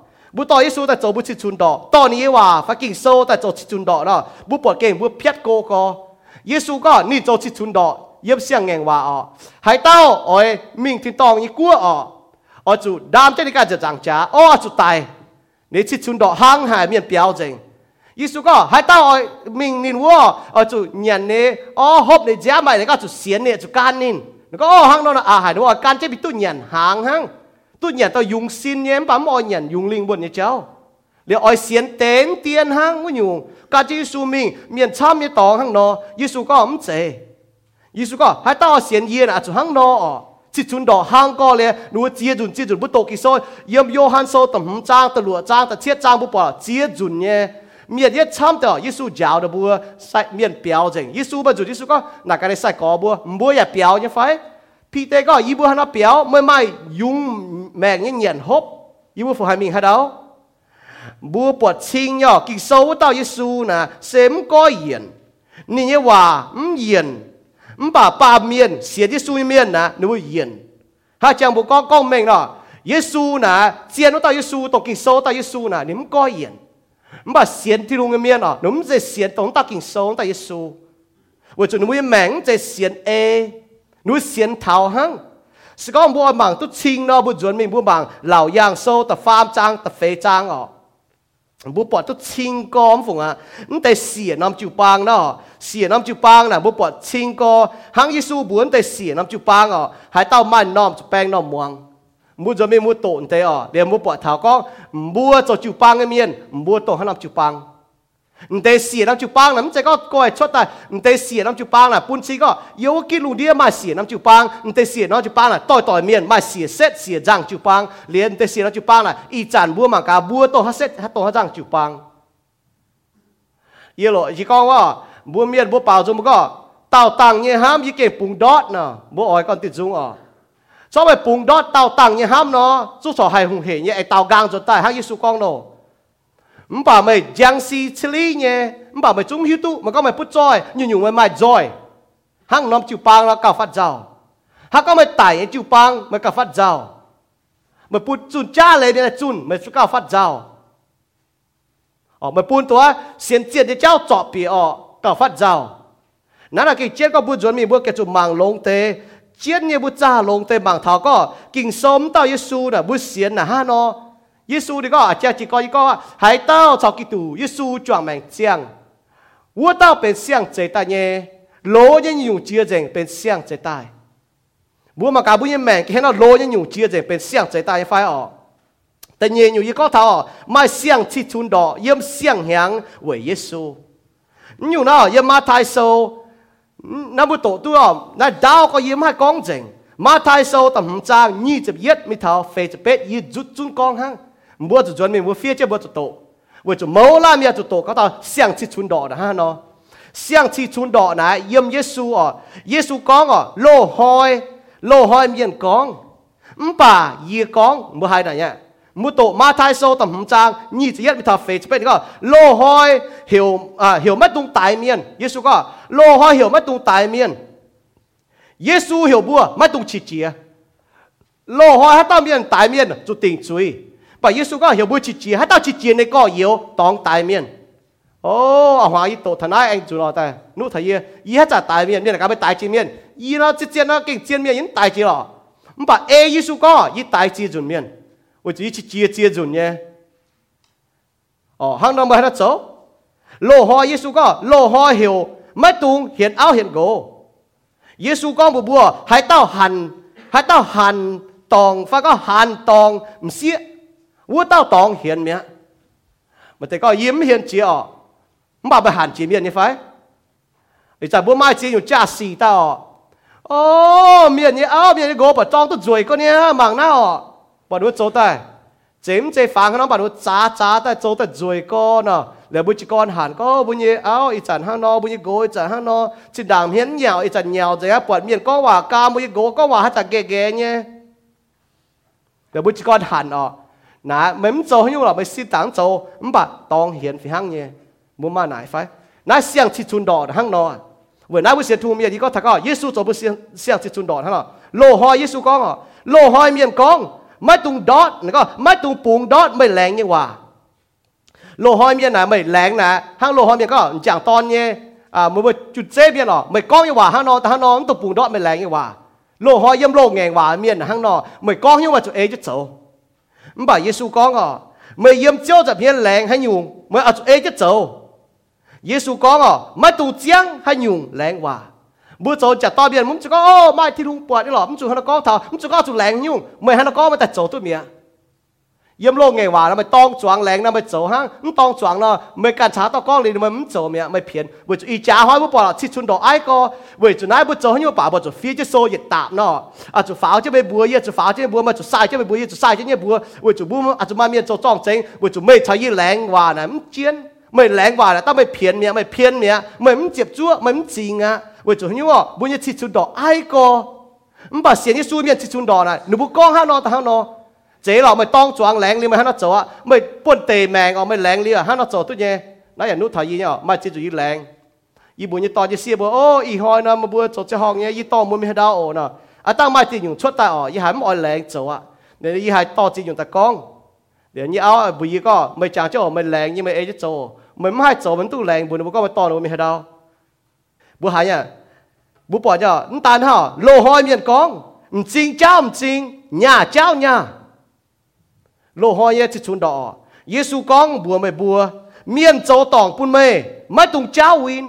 บุต่อเยซูแต่做不起春ดอกตอนนี้ว่าฟักกิ้งโซแต่做起春ดอกเนาะบุปวดเก่งบุเพียดโกก็เยซูก็นี่做起春ดอกเย็บเสียงแงว่าอ๋อให้เต้าอ๋อยมิงที่ตองอีกัวอ๋ออ๋อจุดามเจนิกาจะจังจ้าอ๋อจุดตายนี่起春ดอกห้างหายเมียนเปียวจริง Giêsu có hai tao ở mình nín wo ở chủ nhận nè ở hộp để giá mày để có chủ xiên nè chủ can nín nó có ở hang đó là à hai đó can chế bị tu nhận hàng hang tôi nhận tôi dùng xin nhé, em bám oi nhận dùng linh buồn như cháu. Để oi xiên tên tiền hang có nhung cả Giêsu mình, miền chăm như tòng hang nó Giêsu có ấm chế Giêsu có, hai tao xiên yên à chú hang nó chỉ chun đỏ hang co lệ nuôi chia chun chia chun bút tổ kỳ soi yếm Johann soi tầm hùng trang tầm lụa trang tầm chiết trang bút bỏ chia chun nhé. Miền yết chăm tờ Giêsu giáo được bùa, sai miền béo chừng Giêsu bây giờ Giêsu có, nà cái này sai có bùa bùa ya biểu như phải. Peter có ibu hana béo mới mai dùng mẹ nhẹ nhện hốp. Ibu phụ hai mình hai đâu bùa bột xin nhỏ kỳ sâu tao Giêsu nà, xem có yên nị nhé hòa ừm yên ừm bà bà miền xia Giêsu miền nà, nếu yên ha chàng bố con con mình đó Giêsu nà, chiến tao Giêsu tổng kỳ sâu tao Giêsu nè nếu có yên ừm bà xiên thì luôn miền đó nếu dễ xiên tổng tao kỳ sâu tao Giêsu vậy chúng nó mới mảng dễ xiên e นูเสียนเท้าหังสก็บัวมังตุชิงนอบุจวนมีบัวมังเหล่ายางโซตะฟามจางตะเฟจางออกบุปอตุชิงกอมฝงอ่ะนั่แต่เสียน้ำจูปางเนาะเสียน้ำจูปางน่ะบุปอชิงกอหังยิสูบุนแต่เสียน้ำจูปางอ่ะหายเต้ามันน้อมจูแป้งน้อมมวงมูจะไม่มูโตนเตอ่ะเดี๋ยวมูปอเท้าก็บัวจะจูปางเงี้ยบัวโตหันน้ำจูปาง 唔得事諗住幫啦，咁隻個過嚟出但唔得事諗住幫啦，半次個有記錄啲咪事諗住幫，唔得事諗住幫啦，對對面咪事 set 事爭住幫，連唔得事諗住幫啦，一陣冇嘛架冇都黑 set 黑都黑爭住幫。一路一講話冇面冇爆咗冇個，到當嘢喊已經半 dot 呢，冇愛講啲中哦。所謂半 dot 到當嘢喊呢，就係紅線嘢，到 gang 就帶黑耶穌講咯。唔把咪僵尸吃哩呢，唔把咪中 hiệu tu mà có mày bút joy như nhiều mày mày joy hăng năm chịu pang là cả phát giàu hàng có mày tải chịu pang mày cả phát giàu mày bút chun cha lấy đây là chun mày cả phát giàu ờ mày bút tua xiên xiên để cháu chọ bì ờ cả phát giàu nãy là cái chết có bút chuẩn mình bút cái chụp màng lông tê. Chết như bút cha lông tê màng thảo có. Kinh sớm tao Giêsu là bút xiên là ha nó 耶稣的个，这只个一个海盗找基督，耶稣专门讲，我到本乡这带呢，老人用接人本乡这带，我嘛搞不人命，看到老人用接人本乡这带一块哦。tự à, à, nhiên nhiều có thọ mà xiang chi chun đỏ yếm xiang hiang với Giêsu nhiều nó yếm ma Thai sâu. Nó bu tổ tu à nó đau có yếm hai con rình ma Thai sâu tầm trang nhi chụp yết mi thảo phê chụp bết yết rút chun con hăng mua chủ chuẩn mình mua phía trên mua chủ tổ vừa chủ mẫu la mía chủ tổ có tao xiang chi chun đỏ ha, nó. Xiang chi chun đỏ này yếm Giêsu à Giêsu con ở, lô hoi lô hoi miền con. Ừm bà yê con, mua hai này nhá mua tổ ma thai sâu tầm hầm trang, nhị chỉ nhất bị thà phê chỉ biết có. Lô hoi, hiểu à hiểu mất tung tài miền. Giêsu có. Lô hoi hiểu mất tung tài miền. Giêsu hiểu bùa, mất tung chỉ chia lô hoi hát tao miền, tài miền chủ tình chuối bà yêu có hiểu bùi chỉ chia hát tao chỉ chia này có yêu đóng tài miền ô à hòa ý tổ ai anh chủ nó ta. Nụ thấy yêu ý hát trả miền nên là cái bài tài miền ý nó chỉ chia nó kinh chia miền những tài chi lọ e yêu có ý tài chi dùn miền ôi chỉ chỉ chia chia nhé. Ờ hàng năm mà hát xấu lô hoa yêu có, lô hoa hiểu mất tung hiện áo hiện gỗ. Yêu có bùa bùa hãy tao hành hãy tao hành tòng phải có hành tòng mà xía 我到当显面，咪哋个ยิ้显字哦，唔把咪行前面你快，你就不买钱要加四刀哦，哦面你拗面你我把装都嘴个呢，忙那哦，把你做得，整只饭可能把你炸炸得做得嘴个呢。แล้วบุญกรหันก็บุญเยเอาอีจันห้างนอบุญโกอีจันห้างนอจิดามเห็นเหนียวอีจันเหนียวจะปวดเมียนก็ว่ากามบุญโกก็ว่าให้จักเก๋ๆเนี่ยแล้วบุญกรหันอ๋อ nà mềm cho hiu là mới xin táng cho 唔 bà, tòng hiền phi hăng nhé mua mà nải phải nãy xiang chi chun đỏ hăng nó vừa nãy bữa xiang thu miệng đi có thật à Giêsu cho bữa xiang xiang chi chun đỏ hăng nó lô hoi Giêsu con à lô hoi miệng con mấy tung đót nó có mấy tung bùng đót mới lẹng như hòa lô hoi miệng nè mới lẹng nè hăng lô hoi miệng có chẳng ton nhé à mới bữa chút chế miệng nó mới con như hòa hang nó hăng nó tung bùng đót mới lẹng như hòa lô hoi yếm lô ngàn hòa miệng hăng nó mới con như hòa chút ấy chút xấu 唔把耶稣讲啊，咪验招就片靓系用，咪阿做一做。耶稣讲啊，咪杜将系用靓话。bữa giờ chả to biển muốn chỉ có ô mai thì hung bọt đi lọ muốn chụp hắn có thảo muốn chụp có chụp lẹng nhung mày hắn có mà tại chỗ tôi mía yếm ยมโลกไงว่านะไม่ต้องจวงแหลงนะไม่เจฮะมันต้องจวงเนาะไม่การช้าต่อกล้องเลยมันไม่เจเมียไม่เพี้ยนเวจุอีจ้าห้อยไม่ปล่อชิดชุนดอกไอ้ก็เวจุนายไม่โจให้ยป่าบ่จุฟีจะโซยตัมเนาะอาจุะฟ้าจะไปบัวเยจะฟ้าจะไปบัวมาจุสายจะไปบัวเยจุสายจะเนี่ยบัวเวจุบัวอาจุะมาเมียนโจ้องเจงเวจุไม่ใช้ยี่แหงว่านะมันเจียนไม่แหลงว่นะต้องไม่เพี้ยนเมียไม่เพี้ยนเมียไม่มันเจ็บจั่วไม่มันจริงอะเวจุให้วาบุญจชิดชุนดอกไอ้ก็มันบาดเสียนี่สู้เมียนชิดชุนดอกนะหนูบุกก้องห้านอแต่ห้านอ chế là mày tông choáng lén li mày hắn nó chỗ á mày buôn tề mèn ở mày lén li à hắn nó chỗ tôi nhé nãy giờ nút thầy gì nhở mày chỉ chú ý lén ý bùn như to như xia bùn ô ý hoi nó mà bùn chỗ chơi hòn nhé ý to muốn mày đau ổ nè à tăng mai tiền dùng chốt tại ở ý hắn mày lén chỗ á nên ý hai to chỉ dùng tại con để như áo bùi ý có mày chẳng cho mày lén như mày ấy chỗ mày không hai chỗ mày tu lén bùn bùn có mày to nó mày đau bùn hai nhá bùn bỏ nhở tan hả lô hoi miền nhà. โลหอยเยจิชุนดอเยซูกองบัวไม่บัวเมียนโจตองปุ่นเมไม่ตุงเจ้าวิน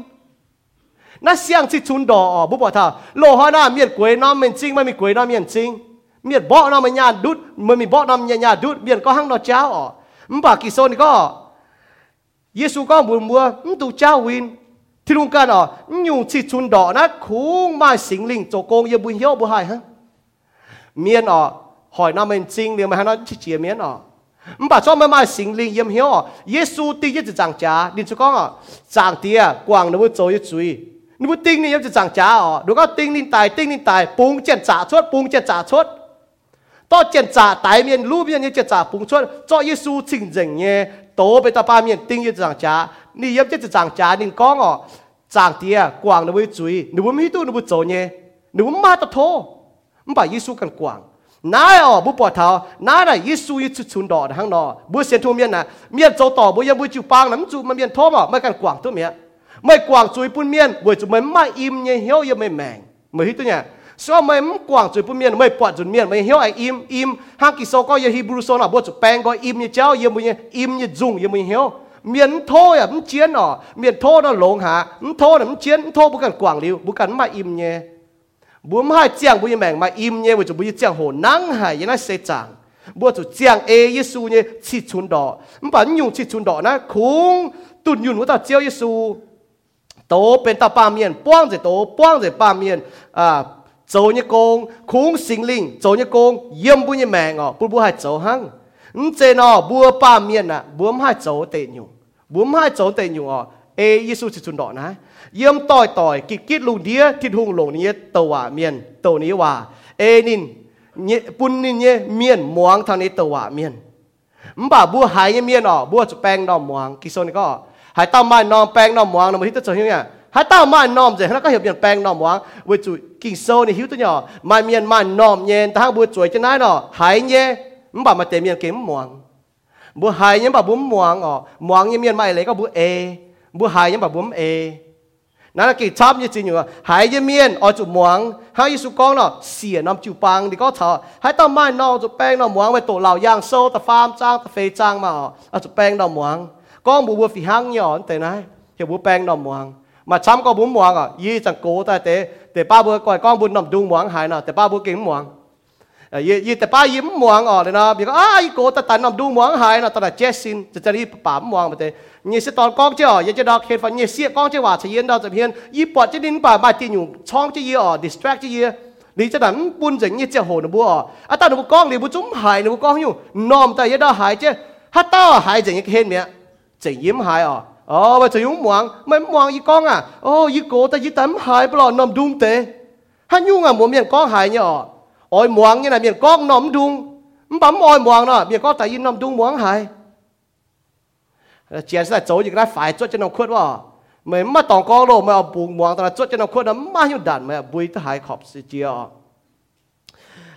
น่าเสียงจิชุนดอบุบอกท่าโลหอน้าเมียนกวยน้ำเมียนจริงไม่มีกวยน้ำเมียนจริงเมียนบ่อน้ำมันยาดุดมันมีบ่อน้ำยายาดุดเมียนก็หั่งนอเจ้าอ๋อมปากิโซนก็เยซูก็บุญบัวมตุงเจ้าวินที่ลุงกันอ๋ออยู่จิชุนดอนะคุ้งมาสิงลิงโจโกงเยบุญเยบุหายฮะเมียนอ๋อ hỏi nó mình chính liền mà hắn nói chỉ chia miếng à ờ. mà bảo cho mày mai xin linh yếm hiểu à ờ. Giêsu đi nhất là giảng trả đi cho con ờ. à giảng tia quăng nó mới chơi chú ý nó mới tinh linh yếm chỉ giảng trả à đúng không? Tinh linh tài tinh linh tài bùng chèn trả chốt bùng chèn trả chốt to chèn trả tài miền lũ miền như chèn trả bùng chốt cho Giêsu chỉnh dừng nhé. Tố bây ta ba miền tinh yếm giảng trả ni yếm là giảng trả đi con à giảng tia quăng nó mới chú ý nó mới mi tu, nó mới chơi nhé. Nó mới ma tao thô. Mà bảo Giêsu cần quăng nãy ở bố bỏ thảo nãy là Giêsu yêu chút chun đỏ hang nọ bố xem thu miên nè miên dấu tỏ bố yên bố chịu pang lắm chú mà miên thô mà mấy cần quảng thu miên mấy quảng chuối bún miên buổi chú mấy mai im nhé hiếu yêu mấy mèng mấy hít tu nhỉ sau mấy quảng chuối bún miên mấy quạt chuối miên mấy hiếu ai im im hàng kỳ sau có yêu Hebrew sau là bố chú bang có im như cháu yêu mấy im như dùng yêu mấy hiếu miền thô à miền chiến nọ miền thô nó lộn hả miền thô là miền chiến thô bố cần quảng liu bố cần mai im nhé บุมให้เจียงบุยแมงมาอิมเนี่ยบุจะบุยเจียงโหนังหายยังไงเสจังบัวจะเจียงเอเยซูเนี่ยชิดชุนดอกมันปันยุงชิดชุนดอกนะคุงตุนยุนว่าตาเจียวเยซูโตเป็นตาปาเมียนป้วงเจโตป้วงเจปาเมียนอ่าโจเนี่ยกงคุงสิงลิงโจเนี่ยกงเยี่ยมบุยแมงอ๋อปุบุให้โจหังนเจนอบัวปาเมียนอ่ะบัวให้โจเตยุงบัวให้โจเตยุงอ๋อเอเยซูชิดชุนดอกนะ เยี่ยมต่อยต่อยกิกิดลุงเดียทิดหุงหลงนี้ตัวเมียนตัวนี้ว่าเอนินเนี่ยปุ่นนี่เนี่ยเมียนมวงทางนี้ตัวเมียนมบ่าบัวหายเมียนอ๋อบัวจะแปลงนอมมวงกิโซนก็หายต้าไม้นอมแปลงนอมมวงนอมที่ตัวเฮียหายต้าไม้นอมเสร็จแล้วก็เห็นเปลี่ยนแปลงนอมมวงเวจุกิโซนี่หิวตัวเนาะมาเมียนมานอมเย็นทางบัวจวยจะไหนเนาะหายเนี่ยมบ่ามาเตมียนเก็มมวง bữa hai nhưng bà bún muang ờ muang như miền mai lấy có bữa e bữa hai nhưng bà bún e nó là kỳ chắp như thế nhở hai như miền ở chỗ muang hai như số con nó xỉa nằm chịu băng thì có thở hai tao mai nó chỗ beng nó muang với tổ lào giang sâu ta farm trang ta phê trang mà ở chỗ beng nó muang con bữa bữa phi hang nhỏ thế này hiểu bữa beng nó muang mà chăm có bún muang à y chẳng cố ta thế để ba bữa coi con bún nằm đung muang hai nào để ba bữa kiếm muang ยี่ยี่แต่ป้ายิ้มมวงอ๋อเลยนะบีก็อ้ายโกตะตันนำดูมวงหายนะตอนนั้นเจสินจะจะรีบป่ามวงไปเลยยี่สิตอนกองเจ้ายี่จะดอกเห็นฟันยี่เสียกองเจ้าว่าเฉียนดาว ye ye te pa yim muang o na bi ai ko ta tan nam du muang hai na ta da jessin te ta ri pa muang ba te ni se ton kong che o ye che dok he fa ni se kong che wa che yen da te hien yi po che din pa ba ti chong che ye distract che ye ni che dan pun je ni che ho na bu o ta nu kong ni bu zum hai nu kong yu ta ye da hai che ha ta hai je ni hen mia che yim hai o ô ờ, bây giờ yung muang muang y con à. Ô y cô ta y tấm hai bao nằm đúng thế hắn yung à muốn miệng con hai nhở như là miền con nóm đung bấm ôi muang nó miền con tại yên nóm đung muang hay chiến sẽ chỗ gì cái phải chốt cho nó khuất vào mày mà tòng con rồi mà bùng muang tao chốt cho nó khuất, nó mà hiểu đàn mà bùi tới hai khóc sự chia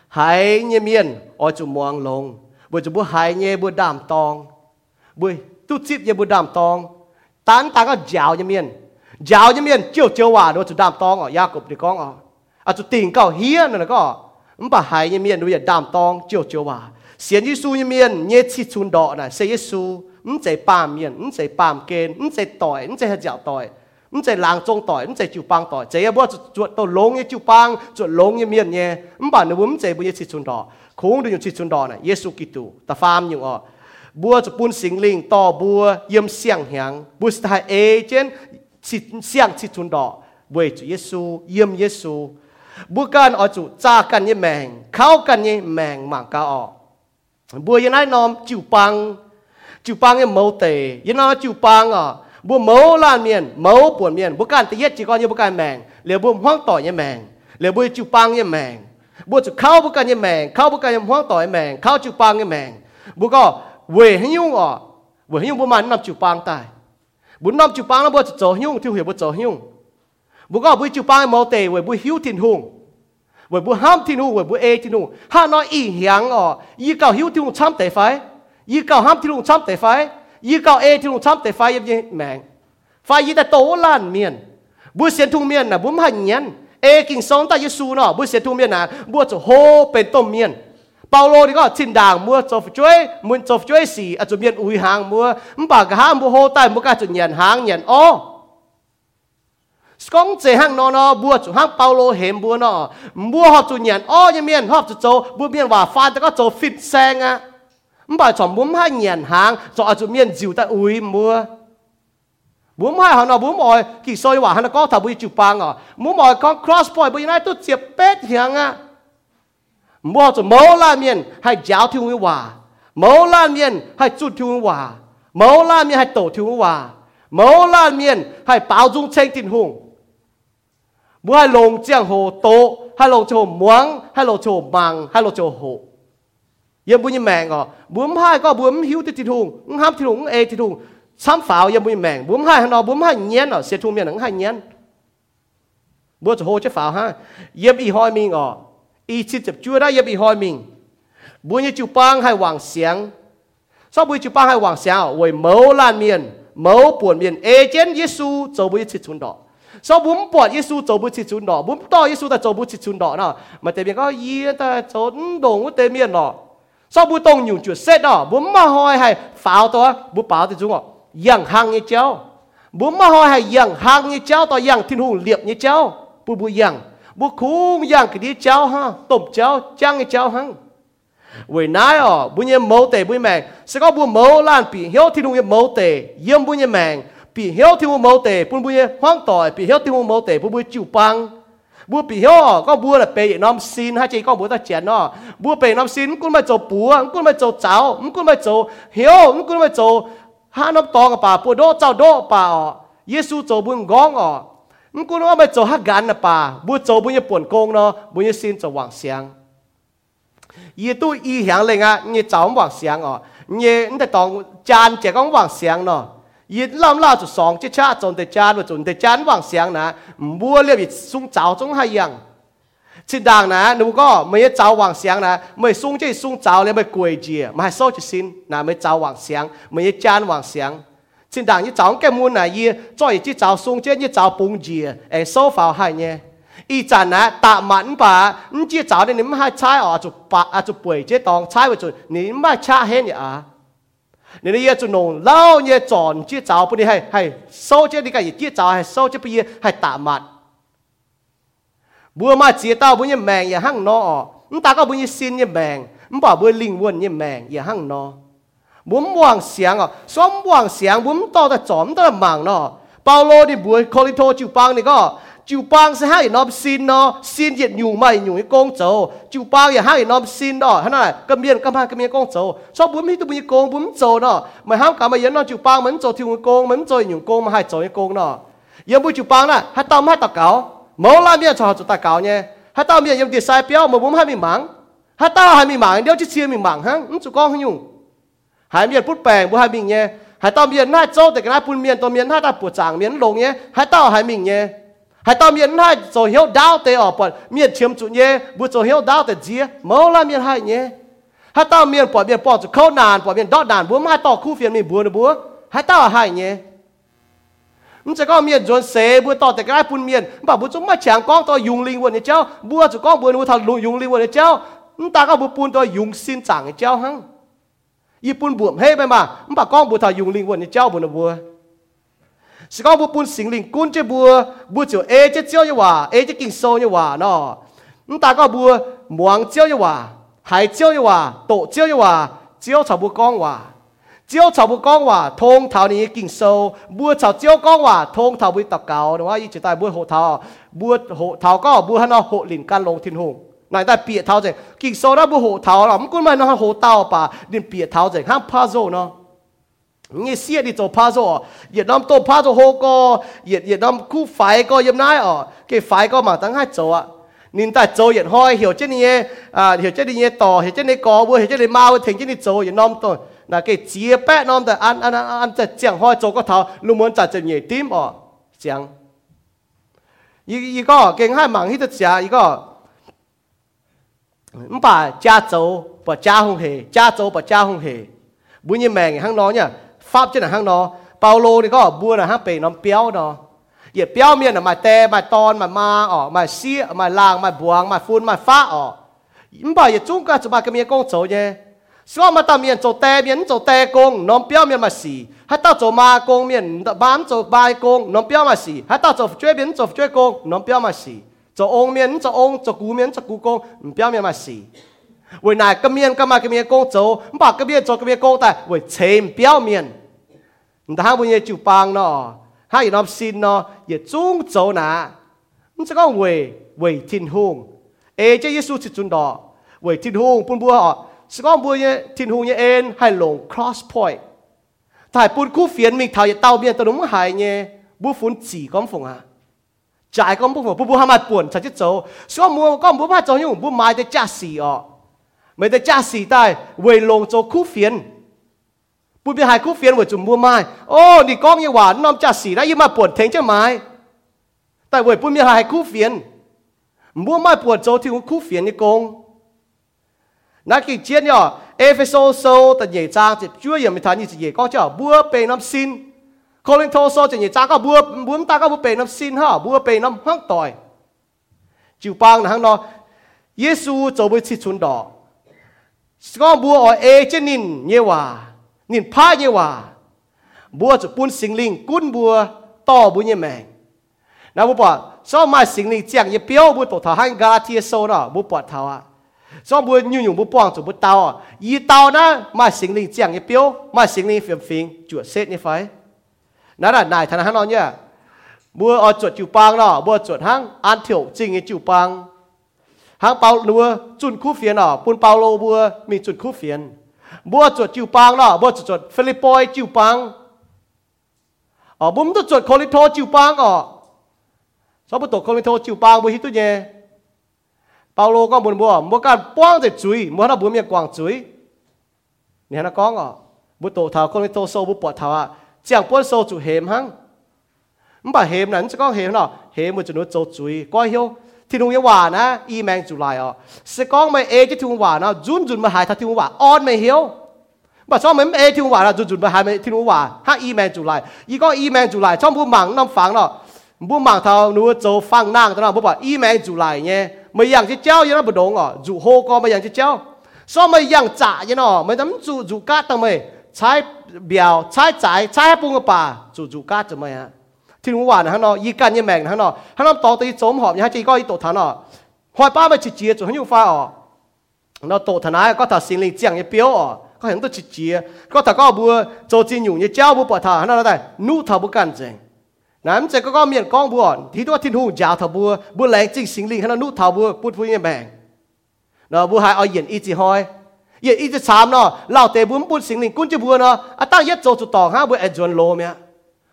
hai như miền, ôi chủ muang lông bùi chủ bùi hai như bùi đàm tòng. Bùi tu chip như bùi đàm tòng. Tán tán có giáo như miền. Giáo như miền, chiều chiều hòa đó chủ đàm tòng ở Jacob thì con ở à chủ tình cầu hiên nữa có. มบ่หายเนี่ยมีนดูอย่าดามตองเจียวเจียวว่าเสียนยิสูเนี่ยมีนเนี่ยชิชุนดอนะเสียยิสูอืมใจปามเมียนอืมใจปามเกณฑ์อืมใจต่อยอืมใจหัดเจ้าต่อยอืมใจลางจงต่อยอืมใจจิวปังต่อยใจบ่จวดตัวลงเนี่ยจิวปังจวดลงเนี่ยเมียนเนี่ยอืมบ่หนูอืมใจบ่เนี่ยชิชุนดอคงดูอยู่ชิชุนดอนะเยซูกิตูตาฟามอยู่อ๋อบัวจะปุ่นสิงลิงต่อบัวเยี่ยมเสียงแหงบุสตาเอเจนเสียงชิชุนดอบ่วยเยซูเยี่ยมเยซู บุกันอจูจากันยี่แมง เข้ากันยี่แมงมังกาออบัวยันไอ้นอมจิวปังจิวปังยี่เมาเตยันนอจิวปังอะบัวเมาลานเมียนเมาปวดเมียนบุกันตีเย็ดจีก้อนยี่บุกันแมงเหลือบัวห้องต่อยี่แมงเหลือบัวจิวปังยี่แมงบัวจะเข้าบุกันยี่แมง เข้าบุกันยี่ห้องต่อยี่แมง เข้าจิวปังยี่แมงบัวก็เวหิ้งอะเวหิ้งบัวมันนำจิวปังตายบุญนำจิวปังแล้วบัวจะเจอหิ้งที่หัวบัวเจอหิ้ง บุก็บุจูปายมอเตเวบุหิวทินหุงเวบุห้ามทินหุงเวบุเอทินหุงห้าน้อยอีเหียงอ๋อยี่เก่าหิวทินหุงช้ำแต่ไฟยี่เก่าห้ามทินหุงช้ำแต่ไฟยี่เก่าเอทินหุงช้ำแต่ไฟยังยังแมงไฟยี่แต่โตล้านเมียนบุเสียนทุงเมียนนะบุมหันเยันเอกิงสองตาเยซูเนาะบุเสียนทุงเมียนน่ะบัวจะโฮเป็นต้มเมียนเปาโลนี่ก็ชินด่างมัวจบช่วยมุนจบช่วยสีอาจจะเมียนอุยหางมัวมันปากหางมัวโฮใต้มัวกาจุดเงียนหางเงียนอ๋อ công chế hàng nó nó bùa chủ hàng Paulo hiểm bùa nó bùa họ chủ nhận ô như miền họ chủ châu, bùa miền và phan cho có châu fit sang á không phải chọn bùm hai nhận hàng cho chủ miền dịu ta ui mua. Bùm hai họ nó bùm mọi kỳ soi hòa hắn có thảo bùi chụp băng à. Bùm mồi con cross point bùi này tôi chụp bết hiang á. Bùa chủ, mẫu la miền hay giáo thiếu người hòa. Mẫu la miền hay chút thiếu người hòa. Mẫu la miền hay tổ thiếu người hòa. Mẫu la miền hay bảo dung tranh tình hùng mua hai lồng chiang hồ tố hai lồng cho muang hai lồng cho bằng hai lồng chỗ hồ yếm bún yếm mèng ngọ bún hai có bún hiu tít tít hùng ung hám tít hùng e tít hùng sắm pháo yếm bún yếm mèng bún hai hắn nó bún hai nhén nó sẽ thu miệng hắn hai nhén bữa chỗ hồ chứ pháo ha yếm y hoi mình ngọ y chít chập chua đó yếm y hoi mình bún như chụp băng hai hoàng xiang sao bữa chụp băng hai hoàng xiang ôi mẫu lan miền mẫu buồn miền e chén Giêsu châu bữa chít chun đỏ 所以本本耶穌做不起主諾，本多耶穌都做不起主諾呢。咪對面講伊都做唔懂我對面咯，所以不懂用就識咯，本嘛開係 false 多，不包的主我樣行一招，本嘛開係樣行一招到樣天空裂一招，不不樣，不苦樣嗰啲招哈，懂招將一招哈。vì nãy ở bún yên mẫu tệ bún mèn sẽ có bún mẫu lan bị hiếu thì đúng yên mẫu tệ yên bún yên mèn bị hiếu thì mua mẫu tệ bún bùi hoang tỏi bị hiếu thì mua mẫu tệ bún bùi chịu băng. Bùa bị hiếu ờ, có bùa là bề nom xin, hai chị có bùa ta chén ờ. nó bùa bề nom xin cũng mà chỗ bùa cũng mà chỗ cháu cũng mà chỗ hiếu cũng mà chỗ ha năm to cái bà, bùa đô cháo đô bà ờ. ọ Giêsu chỗ bùn gong ọ cũng nó mà chỗ hát gan nè, bà. Bùa chỗ bùn buồn công nó bùn xin chỗ hoàng xiang ye tu y hiang lên à ye cháu hoàng xiang ọ ye nó tòng chan trẻ con hoàng xiang nó yếm bốn nhiêu mèn, ปีเหียวที่หัวเมาเตะปุ่นบุยห้องต่อยปีเหียวที่หัวเมาเตะปุ่นบุยจิ๋วปังบัวปีเหียวก็บัวละเปย์น้ำซินให้ใจก็บัวตาเจียนเนาะบัวเปย์น้ำซินกุนมาโจปัวกุนมาโจเจ้ากุนมาโจเหียวกุนมาโจห้าน้ำตองกับป่าปัวโดเจ้าโดป่าอ๋อเยซูโจบุญก้องอ๋อกุนว่ามาโจฮักกันนะป่าบัวโจบุญยป่วนโกงเนาะบุญยซินโจหวังเสียงยี่ตู้ 你的业主农老年转接早不你还还收这你个也接早还收这不也还打骂。不嘛接到不你忙也很孬哦，你大家不你心也忙，你把不灵魂也忙也很孬。我们妄想哦，说妄想，我们到的转到忙咯。保罗你不可以托就帮你个。 เสียงนะบัวเรียบซุ้งเจ้าจงให้ยังชิดังนะหนูก็ไม่เจ้าว่างเสียงนะไม่ซุ้งเจ้าซุ้งเจ้าเลยไม่กวยเจียไม่โซ่จะสินนะไม่เจ้าว่างเสียงไม่จานว่างเสียงชิดังยี่เจ้าแก่มูนนะยี่จ่อยจีเจ้าซุ้งเจ้ายี่เจ้าปุงเจียเอโซ่ฝ่าให้เนี่ยอีจันนะตามันป่ะนี่จีเจ้าเนี่ยนี่ไม่ให้ใช้อ๋อจุปะอ่ะจุป่วยเจ้าตองใช้ไปจุนี่ไม่ใช่เห็นอ่ะ nên là chủ nông lao nhẹ chọn chia cháu bữa đi hay hay sâu chia đi cái gì chia cháu hay sâu chia bây giờ hay tạ mặt bữa mà chia tao bữa như mèng ya hăng nó chúng ta có bữa như xin như mèng chúng bảo bữa linh quân như mèng ya hăng nó bữa muang xiang à xóm muang xiang bữa to ta chọn ta mảng nó Paulo đi bữa Corinto chịu bang này có chịu bang sẽ hai nó xin nó xin diệt nhủ mày nhủ cái công châu chịu bang ya hai nó xin đó hắn nói cầm miên cầm hai cầm miên công châu sau bốn mươi hai ta miền bốn châu đó mà ham cả mà yên nó chịu bang mình châu thiếu công mình châu nhủ công mà hai châu cái hai tao miền tao miền mỗi lần miên cho họ tao cáo nhé hai tao miên yên đi sai béo mà hai mình mắng hai tao mình mắng đeo chiếc chia mình mắng hăng chúng con không nhung hai bữa hai mình nhé hai tao miên hai châu để cái hai bún miên tao miên hai tao bùa chàng miên lồng nhé hai tao hai hay tao miền hai cho hiểu đau tê nhé bữa สก็บุปุ่นสิงลิงกุนเจบัวบัวเจียวเอเจเจียวยี่ว่าเอเจกิงโซยี่ว่าเนาะนั่นตาก็บัวหมวงเจียวยี่ว่าหายเจียวยี่ว่าโตเจียวยี่ว่าเจียวชาวบัวกองว่าเจียวชาวบัวกองว่าทงเท่านี้กิงโซบัวชาวเจียวกองว่าทงเท่าบุยตับเก่าเนาะยี่จิตายบัวโหเท่าบัวโหเท่าก็บัวฮันเนาะโหหลินกันลงทิ้นหงนายได้เปียเท้าเจกิงโซนะบัวโหเท่าเราไม่กุ้นมาเนาะโหเต่าป่าดินเปียเท้าเจห้ามพาโซเนาะ นี่เสียดิจพาโซเวียดนามตัวพาโซโฮก็เวียดเวียดนามคู่ไฟก็ยังน้ายอ๋อเกไฟก็มาตั้งห้าโจอ่ะนินแต่โจเวียดห้อยเหี่ยวเจนี่อ่าเหี่ยวเจนี่ต่อเหี่ยวเจนี่กอบัวเหี่ยวเจนี่มาถึงเจนี่โจเวียดนามตัวน่ะเกเจียแปะนอมแต่อันอันอันจะเจียงห้อยโจก็เท้าลุงมวนจัดจะเหยียดติ้มอ๋อเจียงอีอีก็เก่งให้หมังที่จะเจียอีก็ไม่ป่าจ้าโจป่าจ้าหงเหจ้าโจป่าจ้าหงเหบุญยี่แมงข้างน้องเนี่ย pháp trên là hang nó Paulo thì có bùa là hang bể nó béo nó giờ béo miền là mà tè mà ton mà ma ở mà xí mà lang, mà buông, mà phun mà phá ở. Nhưng mà giờ chúng ta chúng bài cái miền công chỗ nhé. Sau mà ta miền chỗ tè miền chỗ tè công nó béo miền mà xì. Hết tao chỗ ma công miền bám chỗ bài công nó béo mà xì. Hết tao chỗ chơi miền chỗ chơi công nó béo mà xì. Chỗ ông miền chỗ ông chỗ cú miền chỗ cú công nó béo miền mà xì. 为哪个面干嘛个面工走，把个面做个面工的，为全表面。唔但下本嘢就帮咯，下有谂先咯，也中做哪，唔即讲为为天空，诶即耶稣是准到为天空半半哦，是讲半嘢天空嘢 N 系ลง cross point，但系半คู่เฟียนมี头嘢斗面ตัวนุ่มหายเนี่ยบุฝนจี咁逢啊。จ่ายก็บุบบุบห้ามาป่วนฉันจะโจส่วนมัวก็บุบห้าโจยุ่งบุมาได้จ้าสีอ๋อไม่ได้จ้าสีได้เวลง โจคู่เฟียนบุบหายคู่เฟียนเวจุ่มบัวไม้โอ้นี่ก้องยังหวานน้อมจ้าสีได้ยังมาป่วนเทงเจ้าไม้แต่เวปุ่มยังหายคู่เฟียนบัวไม้ป่วนโจที่คู่เฟียนนี่กงนักกิจเจียนเนี่ยเอเฟโซโซแต่ใหญ่จ้างจะช่วยยังไม่ทันนี่จะใหญ่ก็จะบัวเป็นน้ำซิน cô linh นินพาเยวาบัวจะปุ่นสิงลิงกุนบัวต่อบุญยแมงนะบุปผาซ้อมมาสิงลิงเจียงยเปียวบุปผาทหารกาลาเทียโซนะบุปผาทาวะซ้อมบัวยุ่งยุ่งบุปผงจุบุเตาอยีเตานะมาสิงลิงเจียงยเปียวมาสิงลิงฟิยมฟิงจวดเซตนี่ไฟนั่นน่ะนายธนาคารนอนเนี่ยบัวอจวดจิวปังเนาะบัวจวดหังอันเถียวจริงยจิวปังหังเปาลัวจุนคู่เฟียนเนาะปุ่นเปาโลบัวมีจุดคู่เฟียน บัวจดจิวปังล่ะบัวจดจดฟิลิปปอยจิวปังอ๋อบุ้มตัวจดโคลิโทจิวปังอ๋อชอบตัวโคลิโทจิวปังบุฮิตุเนี่ยเปาโลก็บุญบัวบัวการป้องจะจุยมัวนะบุญมยังกวางจุยเนี่ยนะก้องอ๋อบุตัวทาโคลิโทโซบุปอดทาเจียงป้วนโซจุเหมหังมันบ่เหมนั้นจะก้องเหมเนาะเหมบุจุนุโจจุยก้อยเฮียว cho mấy ê thùng hòa là run run mà hai mấy thùng hòa ha y mang chủ lại y có y mang chủ lại trong bố mảng năm phẳng nó bố mảng thao nó chỗ phẳng nàng đó bố bảo y mang chủ lại nhé mấy dạng chứ cháu như nó bố đúng ọ chủ hô có mấy dạng chứ cháu so mấy dạng trả như nó mấy tấm chủ chủ cát tao mày ใช้เบียวใช้จ่ายใช้ปุงกป่าจู่จู่ก้าจะไม่ฮะที่รู้ว่านะฮะเนาะยีกันยี่แมงนะฮะเนาะฮะเนาะต่อตีโจมหอบยังให้จีก็อีตัวฐานเนาะหอยป้าไปจีจีจู่ให้ยูฟ้าอ๋อเนาะตัวฐานายก็ถ้าสิ่งลิงเจียงยี่เปียวอ๋อก็เห็นตัวจีจีก็ถ้าก็บัวโจจีนอ thiên hoa này nó y can như mèn hắn nó hắn nó to tới họp như hai chỉ có tổ thán nó à. hoài ba mà chỉ chia chủ hắn pha à. ọ nó tổ thán có thà sinh linh chẳng như biểu ọ à. có hắn tôi chỉ chia có thà có bùa cho chi nhủ như cháu bùa bỏ thà. Nó đây nu thà bùa cản chừng nám chừng có có miệng con bùa. Thì tôi thiên hùng giáo thà bùa bùa lén chính sinh linh hắn nó nu thà bùa bút vui như mèn. Nó bùa hai ở yên y chỉ hoi. Yên y chỉ sám nó lao tế bùa bút sinh linh cũng chỉ bùa nó. À ta nhất cho chủ tỏ ha bùa ai chuẩn lô mẹ.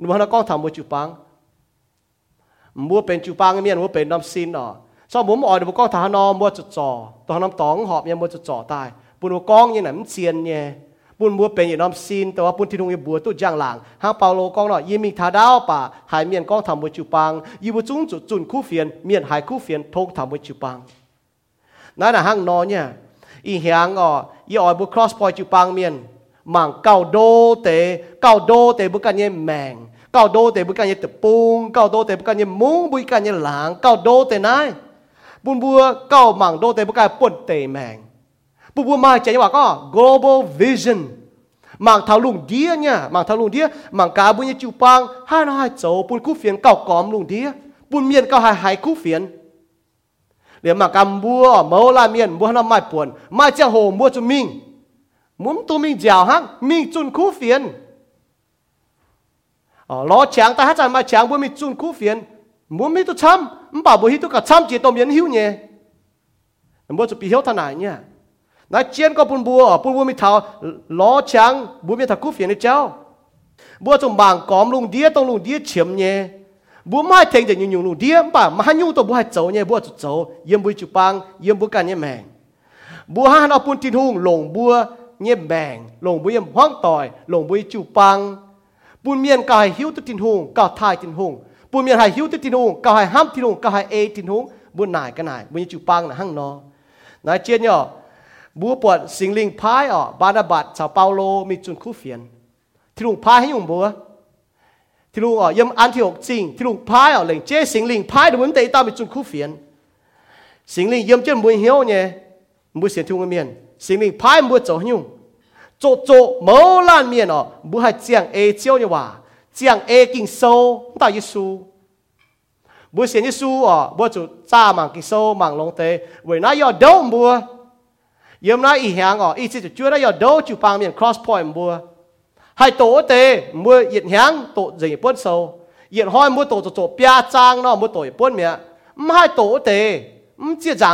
นุมันก็ทำมัวจูปังมัวเป็นจูปังเมียนมัวเป็นน้ำซินอะชอบผมอ่อนมัวก็ทหานอมัวจุดจ่อตอนน้ำตองหอบเมียนมัวจุดจ่อตายปุ่นก้องยังไหนมันเซียนเนี่ยปุ่นมัวเป็นอย่างน้ำซินแต่ว่าปุ่นที่นุ่งยบัวตุ้ย่างหลังห้างเปาโลก้องหน่อยยิมิงทาดาวป่าหายเมียนกองทำมัวจูปังยิบุจุ้งจุดจุนคู่เฟียนเมียนหายคู่เฟียนทงทำมัวจูปังนั่นน่ะห้างนอเนี่ยอีเหียงอะอีอ่อยบุครอสพอยจูปังเมียน mang cao đô tế cao đô tế bức cái mèn cao đô tế bức cái tập bung cao đô tế bức cái muốn bức cái lãng cao đô tế này. Bun bua cao mang đô tế bức cái bún tế mèn. Bun bua mai chạy vào có, global vision. Mang thao lùng đĩa nha mang thao lùng đĩa. Mang cá bún như chịu pang, hai nó hai chỗ bun cú phiền cao cóm lùng đĩa. Bun miên cao hai hai cú phiền liền mà cầm mâu la miền bua nó mai buồn, mai chàng hồ mua cho mình muốn tu mình giàu hăng mình chun khu phiền. Ờ, lo chàng ta hát rằng mà chàng bố mình chun khu phiền. Muốn mình tu chăm bảo bố hi tu cả chăm chỉ tôm yến hiu nhé bố chụp hiếu thằng này nhá nói chuyện có bún bùa ờ, bún bùa mình thảo lo chàng bố mình thảo khu phiền đi cháu. Bố chụp bảng cóm lùng đĩa tông lùng đĩa chiếm nhé bố mai thành thì nhung lùng đĩa bà mà hai nhung tôi bố hai cháu nhé bố chụp cháu yếm bố chụp băng, yếm bố cả nhé mẹ. Bố hai nó bún tin hùng lồng bùa เงียบแบงลงบุยมห้องต่อยลงบุยจูปังปุ่นเมียนกายหิวตินหงก็ทายตินหงปุ่นเมียนหายหิวตินหงกาหายห้ามตินหงกาหายเอตินหงบุญนายก็นายบุญจูปังนะห้องนอนายเจียนย่อบัวปวดสิงลิงพายอ่อบานาบัตสาวเปาโลมีจุนคู่เฟียนที่ลุงพายให้ยุงบัวที่ลุงอ่อยมอันที่หกจริงที่ลุงพายอ่อเล่งเจ๊สิงลิงพายเดูเหมือนเตะตามีจุนคู่เฟียนสิงลิงยมเจ้าบุญเหี้ยวเนี่ยบุญเสียนที่ลุงเมียน หุงปุ่นเมียนหายหิวตุทินหุงกาวหายห้ามทินหุงกาวหายเอทินหุงบัวนายกันนายบัวจุปังนะหังนอนายเจียนย่อบัวปวดสิงลิงพายอ่ะบานาบัดชาวเปาโลมีจุนคู่เฟียนทินหุงพายให้ยุ่งบัว thì lúc ở yếm an thiệu chính thì lúc phái ở lệnh chế sinh linh phái được vấn đề ta bị chung khu phiền sinh linh yếm chân mùi hiếu nhé mùi xiên thung miền sinh linh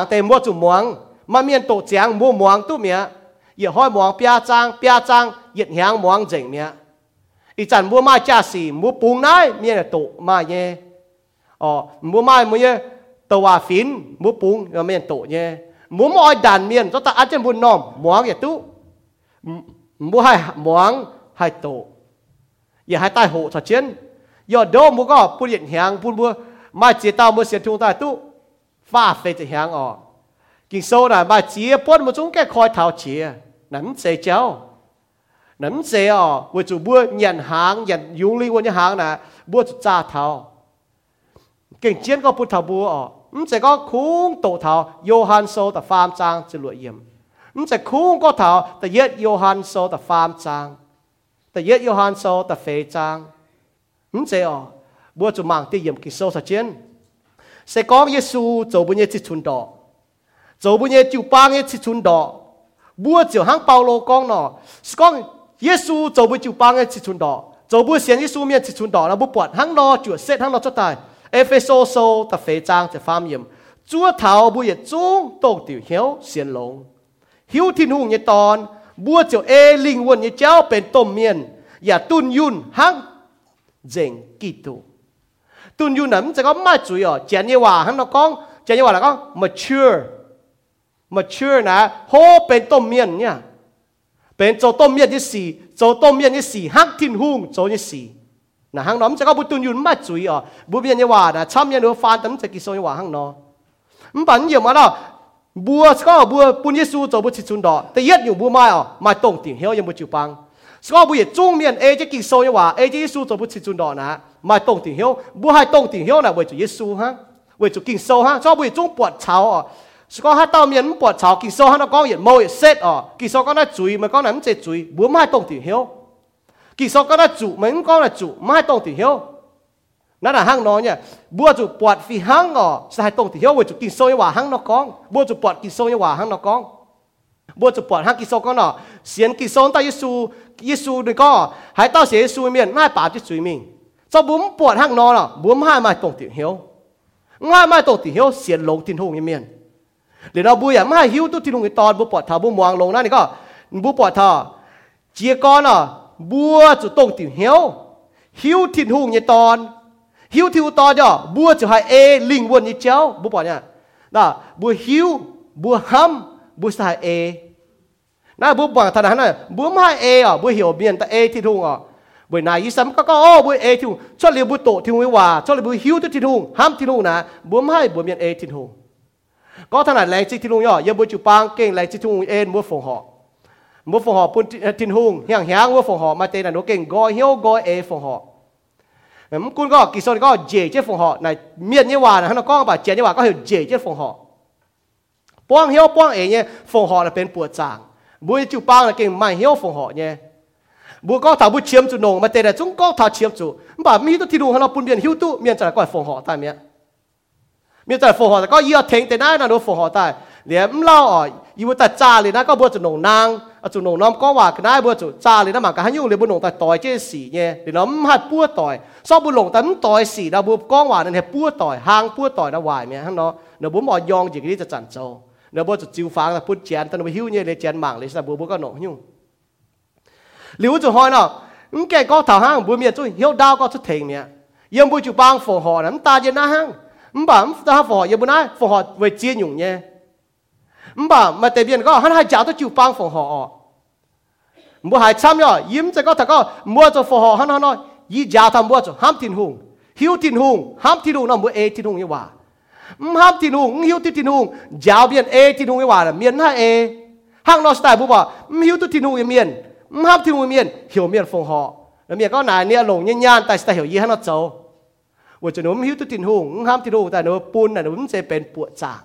phái mùi chỗ มันเมียนโตเจียงมัวมวงตุ้เมียอย่าห้อยมวงเปียจังเปียจางเหยียหงมวงเจ๋งเมียอีจันมัวมาจ้าสีมัวปูงนายเมียนโตมาเย่อ๋อมัวมามัวเย่ตัวฟินมัวปูงเมียนโตเย่มัวมอยดันเมียนจตาอาจจะย์บุญนอมมวงอย่ตุ้มัวให้มวงให้โตอย่าให้ใต้โหสะเชียนยอดโดมัวก็ปุ่นเหยียดหางปุ่นมัวมาเจ้าตามัวเสียทุ่งใต้ตุ้ฟ้าเฟจะหางอ๋อ กินโซน่ะมาเจียป้นมาจุงแก่คอยเท้าเจียนั้นเสียเจ้านั้นเสียอ๋อว่าจูบัวยันหางยันยุงลีวันยันหางน่ะบัวจุจ้าเท้าเก่งเจียนก็พุทธบัวอ๋อมันจะก็คุ้งโตเท้าโยฮันโซแต่ฟาร์มจางจะรวยเยี่ยมมันจะคุ้งก็เท้าแต่เย็ดโยฮันโซแต่ฟาร์มจางแต่เย็ดโยฮันโซแต่เฟยจางมันจะอ๋อบัวจุมังที่เยี่ยมกินโซสะเจียนเสกองเยซูจูบุญเยจิชุนดอก ดตายเอเฟโซโซแต่เฟจางจะฟามยมจัวเท้าบุญเยจุงตกติวเหียวเสียนหลงหิวทิ้นหุงเยตอนบัวเจียวเอลิงวนเยเจ้าเป็นต้มเมียนอย่าตุนยุนหังเจงกิตูตุนยุนนั้นจะก็ไม่จุยอ่ะเจนยี่ว่าหังนกองเจนยี่ว่าแล้วก็ mature mature นะโฮเป็นต้มเมียนเนี่ยเป็นโจต้มเมียนที่สี่โจต้มเมียนที่สี่หักทิ้นหุงโจที่สี่นะหังน้อมจะก็บุตุนยุนไม่จุยอะบุเมียนยี่ว่านะช้ำยันดูฟันตั้งจะกิโซยี่ว่าหังนอมันปัญญามาแล้วบัวก็บัวปุญญสูโจบุชิจุนดอแต่ยัดอยู่บัวไม่อะไม่ตรงติ่งเฮียวยังบุจิปังสก็บุยจุ้งเมียนเอจะกิโซยว่าเอจะยิสูจะบุชิจุนดอนะมาตรงติงเหียวบุให้ตรงติงเหียวนะเวจุยิสูฮะเวจุกิโซฮะชอบบุยจงปวดเช้าอะสก็ให้เต้าเมียนปวดเช้ากิโซฮะนะก็เหยียดโมยเซตอ่ ะกิโซก็น่าจุยมันก็น่ามันจะจุยบุไม่ตรงติเหียวกิโซก็น่าจุมันก็น่าจุไม่ตรงติเหียวนั่นน่ะห้างนอนเนี่ยบัวจุปวดฟีห้างอ่ะสายตรงติเหียวเวจุกิโซยว่าห้างนอกองบัวจุปวดกิโซยว่าห้างนอกองบัวจุปวดห้างกิโซก็น่ะเสียนกิโซตายิสู耶稣你讲喺当时耶稣面，我系白啲罪名，就唔ปวดข้างนอน啦，唔系咪当条晓，我系咪当条晓เสียลงทิ้งห้อง一面，你 เลยเราบุยอ่ะไม่หิวตุที่ลงตอนบุปผาบุมวางลงนั่นก็บุปผาเจียก้อนอ่ะบัวจุดตรงติ่วเหียวหิวถิ่นหุงยี่ตอนหิวทิวตอนจ่อบัวจุดหายเอลิงวนยี่เจ้าบุปผาเนี่ยนะบัวหิวบัวห้ำบัวสายเอนะบัวบังธนาเนี่ยบัวไม่เออ่ะบัวเหี่ยวเบียนแต่เอที่ทุ่งอ่ะบุยนายยิสัมก็ก็โอ้บุยเอทิวชอบเรียบุโตทิวไว้ว่าชอบเรียบุหิวที่ทิวห้ามทิวนะบัวไม่บัวเบียนเอทิว ก็ถนัดแรงจิกที่ลุงย่อเยบุจูปางเก่งแรงจิกที่งเอ็นมัวฟงหอมัวฟงหอปุ่นทินหุงเฮียงเฮียงมัวฟงหอมาเตนันโนเก่งกอเฮียวกอเอฟงหอมกุณก็กิซอนก็เจเจฟงหอในเมียนเยวานะฮะนก็บ่าเจเยวาก็เฮียวเจเจฟงหอป้องเฮียวป้องเอเนี่ยฟงหอเป็นปวดจางบุยจูปางเก่งไม่เฮียวฟงหอเนี่ยบุวก็ถ้าบุเชียมจุนงมาเตะจุงก็ถ้าเชียมจุบ่ามีตัวที่ดูเราปุ่นเบียนหิวตุเมียนจะก็ฟงหอตามเนี้ย มีแต่佛号的，个伊要听的那那都佛号的，连唔老哦，伊要在炸哩，那个不就弄囊，啊就弄囊讲话，可那不就炸哩，那嘛个还用哩不弄在袋这事呢，你侬唔系不袋，所以不弄在唔袋事，那不讲话，你系不袋，行不袋那坏咩？他喏，你不冇用自己就赚做，你不就照反啦，不钱，但你晓呢，你钱忙哩，是不不个弄用。你不就开咯，唔计个头行，不咩做，晓到个出停咩，因不就帮佛号，咁大只那行。 มบ่มตาฟอเยบุนาฟอเวเจียนยุงเย่บ่มาเตียนก็ฮันหาจ่าตัวจูวปังฟอหอบ่หายช้ำย่อยิ้มจะก็ถ้าก็มัวจะฟอหันฮันน้อยยี่จ้าทำมัวจะห้ามทินหุงหิวทินหุงห้ามทินหุงน้องมัวเอทินหุงยี่ว่าห้ามทินหุงหิวทินหุงจ้าเบียนเอทินหุงยี่ว่าเมียนห้าเอห้างนอสไตบุบว่าหิวทินหุงยี่เมียนห้ามทินหุงเมียนหิวเมียนฟอหอแล้วเมียก็ไหนเนี่ยหลงยันยันแต่สไตเหี่ยวยี่ฮันน้อเจ้า วจะหนุ่มหิวตุตินหงห้ามที่ดูแต่หนูปูนน่ะหนูจะเป็นปวดจาง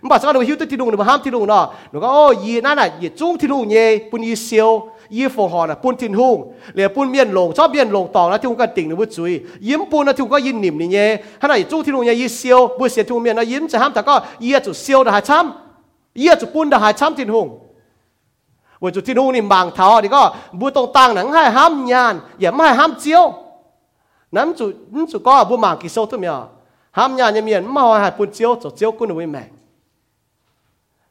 มันบอกว่าหนูหิวตุตินหงหนูห้ามที่ดูเนาะหนูก็โอ้ยีนั่นน่ะยีจุ้งที่ดูเย่ปุนยีเซียวยีฟงหอน่ะปูนทินหงเหลือปูนเมียนลงชอบเมียนลงต่อแล้วที่หงก็ติ่งหนูบุจุยยิ้มปูนนะที่หงก็ยินหนิมนี่เย่ขณะยีจุ้งที่ดูเย่ยีเซียวบุเสียที่หงเมียนนะยิ้มจะห้ามแต่ก็เยี่ยจุดเซียวแต่หาช้ำเยี่ยจุดปูนแต่หาช้ำทินหงว่าจุดทินหงนี่บางเท้านี่ก็บุตรงต่างหนังให้ห้ามยานอย่าไม่ให้ห้ามเจียว nắm chủ nắm chủ có bu mảng kỳ sâu thôi mẹ ham nhà nhà miền mà hỏi hai bún chiếu cho chiếu cũng được mẹ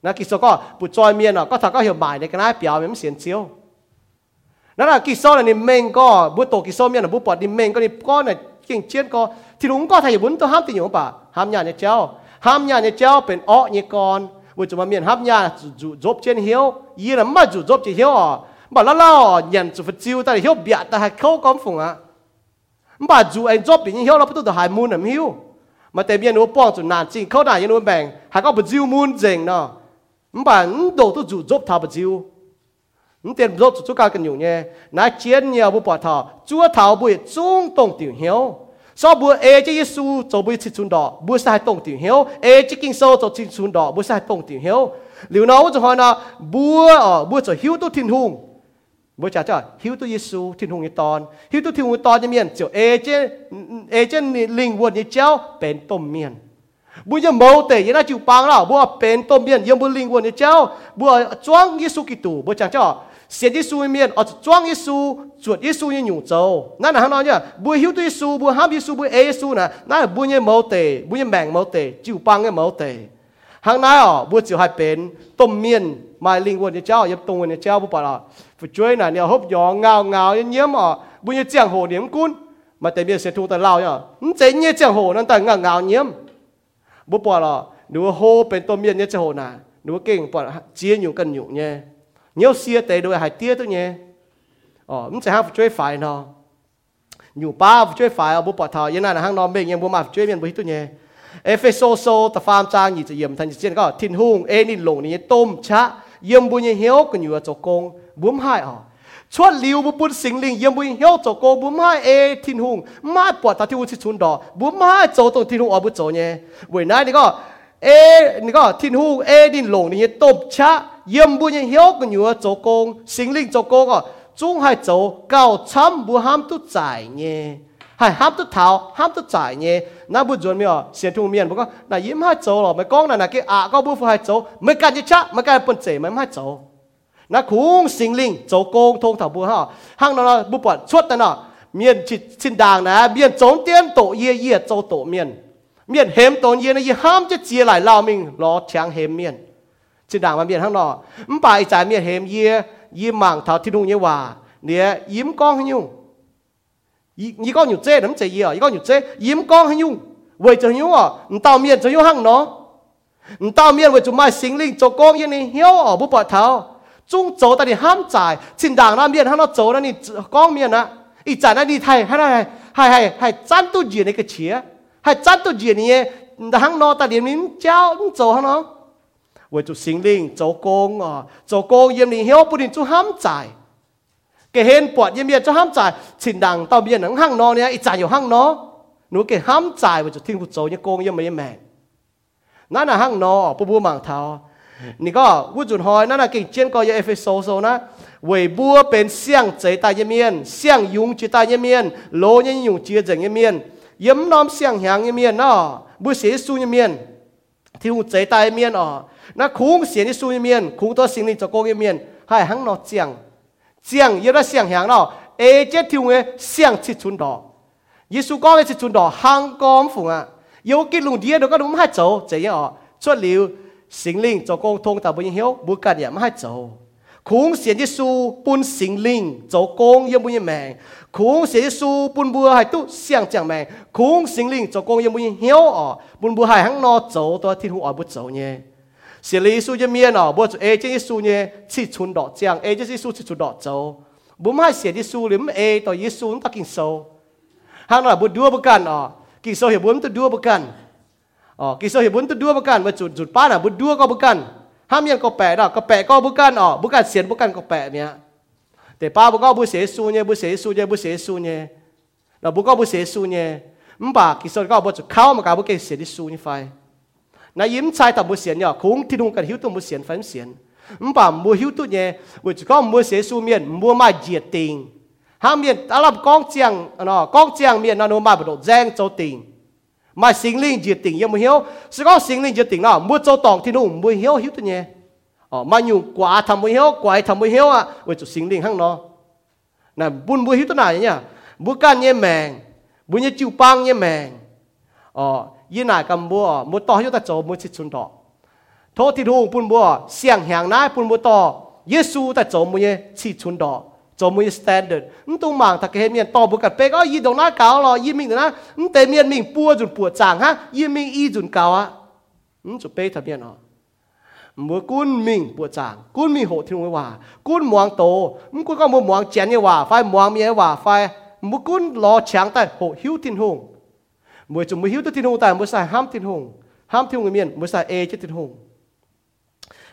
nãy kỳ sâu có bu trôi miền à có thằng có hiểu bài để cái này biểu mình xiên chiếu nãy là kỳ sâu là niệm mình có bu tổ kỳ sâu miền là bu bọt niệm mình có niệm có này kinh chiến có thì đúng có thầy bún tôi ham tình nhung bà ham nhà nhà chéo ham nhà nhà chéoเป็นอ้อnhư con bu chủ mà miền ham nhà chủ dốt trên hiếu ý là mà chủ dốt chỉ hiếu à bảo là lo nhận chủ phật chiếu ta hiếu bịa ta hay khâu con phụng à บ่าจูเองจบปีนี้เฮียวเราพูดตัวหายมูนน่ะมิวมาแต่เบียนโอป้องจุนนานจริงเขาได้ยันโอแบ่งหากเอาไปจิวมูนเจงเนาะบ่าโดตัวจูจบทาไปจิวมันเต็มรถจุกากันอยู่เนี่ยนายเจียนเนี่ยบุปผาจัวเท้าบุ mà dù anh job bị nhau là bắt đầu được hai muôn làm hiu mà tại vì nó bong chủ nản chính khâu nản nó bèn hai có bật diêu muôn dành nó mà đồ tôi dù job thà bật diêu. Những tiền job chủ cao cần nhiều nhé. Nãy chiến nhiều bộ bỏ thọ, chúa thảo bụi trung tổng tiểu hiếu. So bữa ê chỉ Giêsu cho bữa chỉ chun đỏ. Bữa sai tổng tiểu hiếu. Ê chỉ kinh sâu cho chỉ chun đỏ. Bữa sai tổng tiểu hiếu. Liệu nó cho hỏi là bữa ở, bữa cho hiếu tôi thiên hùng bữa cha cho hiếu tu Giêsu thiên hùng như tòn hiếu tu thiên hùng như tòn như miền chiều ê trên ê trên linh quân như chéo bền tôm miền. Bây giờ mâu tệ như là chịu băng đó bữa bền tôm miền yếm bữa linh quân như chéo bữa choang Giêsu Kitô. Bữa cha cho xiên Giêsu miền, ở choang Giêsu chuột Giêsu như nhủ châu nã là hắn nói nhá bữa hiếu tu Giêsu bữa ham Giêsu bữa ê Giêsu nè. Nãy là bữa như mâu tệ bữa như mèn mâu tệ chịu băng như mâu tệ hàng nay ở bố chịu hai bên, tôm miên, mai linh quần như chéo giờ tôm quần như bố bảo là, phụ chuối này nhiều hộp gió, ngào ngào như nhiễm ở bây như giang hồ niệm cún. Mà tại bây sẽ thu tay lao nhở không chế như giang hồ nên tại ngào ngào nhiễm bố bỏ là nếu hồ bên tôm miên như giang hồ này nếu kinh bỏ chia nhiều cần nhiều nhé nhiều xia tệ đôi hai tia thôi nhé. Ờ không sẽ hát phụ chuối phải nó nhiều ba phụ chuối phải bố bỏ thảo như này là hàng non bên em bố mà phụ chuối miên bố hít thôi nhé. Ephesos ta phàm trang nhị chỉ yểm thành chỉ có thiên hung ê nín lồng ní tôm chá yểm bùi hiếu cái nhiều cho công bùm hai à chốt liu bu bún sinh linh yếm bùi hiếu cho cô bùm hai ê thiên hùng mai bọt ta tiêu chỉ chun đỏ bùm hai cho tổ thiên hùng ở bút cho nhé vậy nay này có ê này có thiên hùng ê đi lồng này tôm cha yếm bùi hiếu cái nhiều cho cô sinh linh cho cô có chúng hai cho cao chăm bu ham tu giải nhé hay ham tu thảo ham tu giải nhé na bu chuẩn miêu xiên thu miên bu có na yếm hai cho rồi mấy con này là cái à có bu phụ hai cho mấy cái gì chắc mấy cái bún chế mấy hai cho 那คุ้งสิงลิงโจโกงทงถาบัวฮะห้างนนบุปผาชดแต่น่ะเมียนชิดชินดางนะเมียนโจงเตี้ยนโตเยี่ยเยี่ยโจโตเมียนเมียนเฮมโตเยี่ยนะยี่ห้ามจะเจียหลายลาวมิงรอเชีย hay hấp tức thảo hấp tức chạy nhé na bút chuẩn mi ở xiên thùng miền bố con, na yếm hai chỗ rồi mấy con này là cái à có bu hai chỗ mấy cái gì chắc mấy cái bận chế mấy hai chỗ na khung sinh linh chỗ công thông thảo bu ha hàng nó là bu bận suốt ta nọ miền chỉ xin đàng nè miền trốn tiên tổ ye ye châu tổ miền. Miền hém tổ ye nó ye ham chứ chia lại lao mình lo chàng hém miền. Xin đàng mà miền hàng nọ. Bài trái miền hém ye ye mảng thảo thiên hùng như hòa. Nè yếm con như. 一一个牛仔能怎样？一个牛仔，阴光很用，为怎样啊？你到面怎样行呢？你到面为怎么心灵做工？因你 hiểu ở bút bọt thảo, chúng chỗ ta đi ham giải, xin đảng nam miền hắn nó chỗ nó đi con miền á, ý trả nó đi thay, hay này, hay hay hay chăn tu gì này cái chía, hay chăn tu gì này, hắn nó ta điểm nín cháu chỗ hắn nó, với chúng sinh linh chỗ công à, chỗ công yên đi hiểu bút đi chúng ham giải. เกเห็นปวดเยี่ยมเยียจะห้ามใจชินดังเต่าเบียนหนังห้างนอเนี่ยอีจ่าอยู่ห้างนอหนูเกห้ามใจว่าจะทิ้งผู้โจยังโกงยังไม่ยังแม่นั่นน่ะห้างนอปุบูมังเทานี่ก็วุจุนหอยนั่นน่ะกิ่งเจียนก็ยังเอฟเฟโซโซนะเวยบัวเป็นเสียงใจตายเยี่ยมเยียนเสียงยุงจิตายเยี่ยมเยียนโลยังยุงเจียจังเยี่ยมเยียนยิ้มน้อมเสียงหางเยี่ยมเยียนเนาะบุเสียสูเยี่ยมเยียนที่หูใจตายเยี่ยมเยียนอ๋อนัะคุ้งเสียงที่สูเยี่ยมเยียนคุ้งตัวสิ่งนี้จะโกงเยี่ยมเยียนให้หังนอเจียง เสียงเยอะเสียงแหงเนาะเอเจทิวเงเสียงชิดชุนดอกยซูก็ไม่ชิดชุนดอกหางกอมฝูงอ่ะยูกิลุงเดียดก็ดูไม่ให้โจจะยังอ๋อชดหลิวสิงลิงจะกงทงแต่บุญเหี้ยวบุกัดเนี่ยไม่ให้โจคุ้งเสียงเยซูปุ่นสิงลิงจะกงยังบุญแมงคุ้งเสียงเยซูปุ่นบัวให้ตุ้เสียงจังแมงคุ้งสิงลิงจะกงยังบุญเหี้ยวอ๋อปุ่นบัวให้หังนอโจตัวที่หูอ๋อบุโจเนี่ย เสียลีสูจะเมียหนอบัวเอเจยิสูเนี่ยชิชุนดอกเจียงเอเจยิสูชิชุนดอกโจบุ้มให้เสียยิสูหรือเอต่อยิสูนตะกินโซฮางน่อยบุดัวประกันอ๋อกิโซเหบุ้มตัวดัวประกันอ๋อกิโซเหบุ้มตัวดัวประกันมาจุดจุดป้าน่ะบุดัวก็ประกันห้ามยังก็แปะดอกก็แปะก็บุกันอ๋อบุกันเสียนบุกันก็แปะเนี่ยแต่ป้าบุก็บุเสียสูเนี่ยบุเสียสูเนี่ยบุเสียสูเนี่ยเราบุก็บุเสียสูเนี่ยมันปากกิโซก็บุจุดเข้ามากับบุเกเสียดิสูนี่ไฟ na yếm sai tập mua xiên nhở cũng thì đúng cần hiu tu mua xiên phải xiên không bảo mua hiu tu nhé vì chỉ có mua xế su miền mua mà diệt tình ham miền ta làm con chiang nó con chiang miền nó mà bị đột zeng châu tình mà sinh linh diệt tình yếm mua hiếu sẽ có sinh linh diệt tình nó mua châu tòng thì đúng mua hiếu hiu tu nhé ờ mà nhiều quá tham mua hiếu quá tham mua hiếu à vì chủ sinh linh hăng nó là buôn mua hiếu tu này nhá buôn can nhé mèn buôn nhé chịu băng nhé mèn ờ ยี่นายกำบัวมุดต่อยุตะโจมุดชิดชุนต่อโทษที่รู้ปุ่นบัวเสียงแหงนายปุ่นบัวต่อเยซูตะโจมุยชิดชุนต่อจมุยสแตนเดอร์นตุมางตะเกเมียนต่อบุกัดเปกอยีดงน้าเกาหรอยีมิงนะนเตเมียนมิงปัวจุนปัวจางฮะยีมิงอีจุนเกาอะนจุเปทะเมียนอ๋อมือกุ้นมิงปัวจางกุ้นมิงโหที่งว่ากุ้นมวงโตมึงกุ้นก็มือมวงเจียนเนี่ยว่าไฟมวงเมียว่าไฟมือกุ้นรอเฉียงแต่โหหิวทินหง mùi chúng mới hiếu tôi thiên hùng tại mùi sai ham thiên hùng. Ham thiên hùng miền, mùi sai e chết thiên hùng.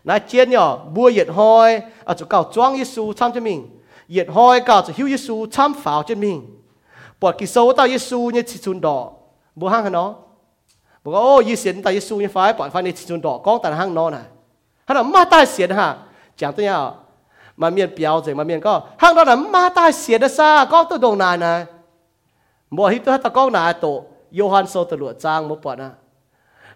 Na chết nhỏ, bua yết hoi, ở chỗ cầu choang Giêsu chăm cho mình. Yết hoi cầu chỗ hiếu Giêsu chăm pháo cho mình. Bỏ kỳ sâu tao Giêsu như chỉ chun đỏ. Bua hang nó? Bố có, ô yi xiên tao Giêsu như phái, bỏ phái như chỉ chun đỏ, con tao hang nó này hắn là ma tai xiên ha chẳng tôi nhau mà miền béo gì mà miền có, hang đó là ma tai xiên đó xa, con tôi đồng này này bỏ hít tôi hết tao con này tổ. โยฮันโซตลวดจ้างมปอนะ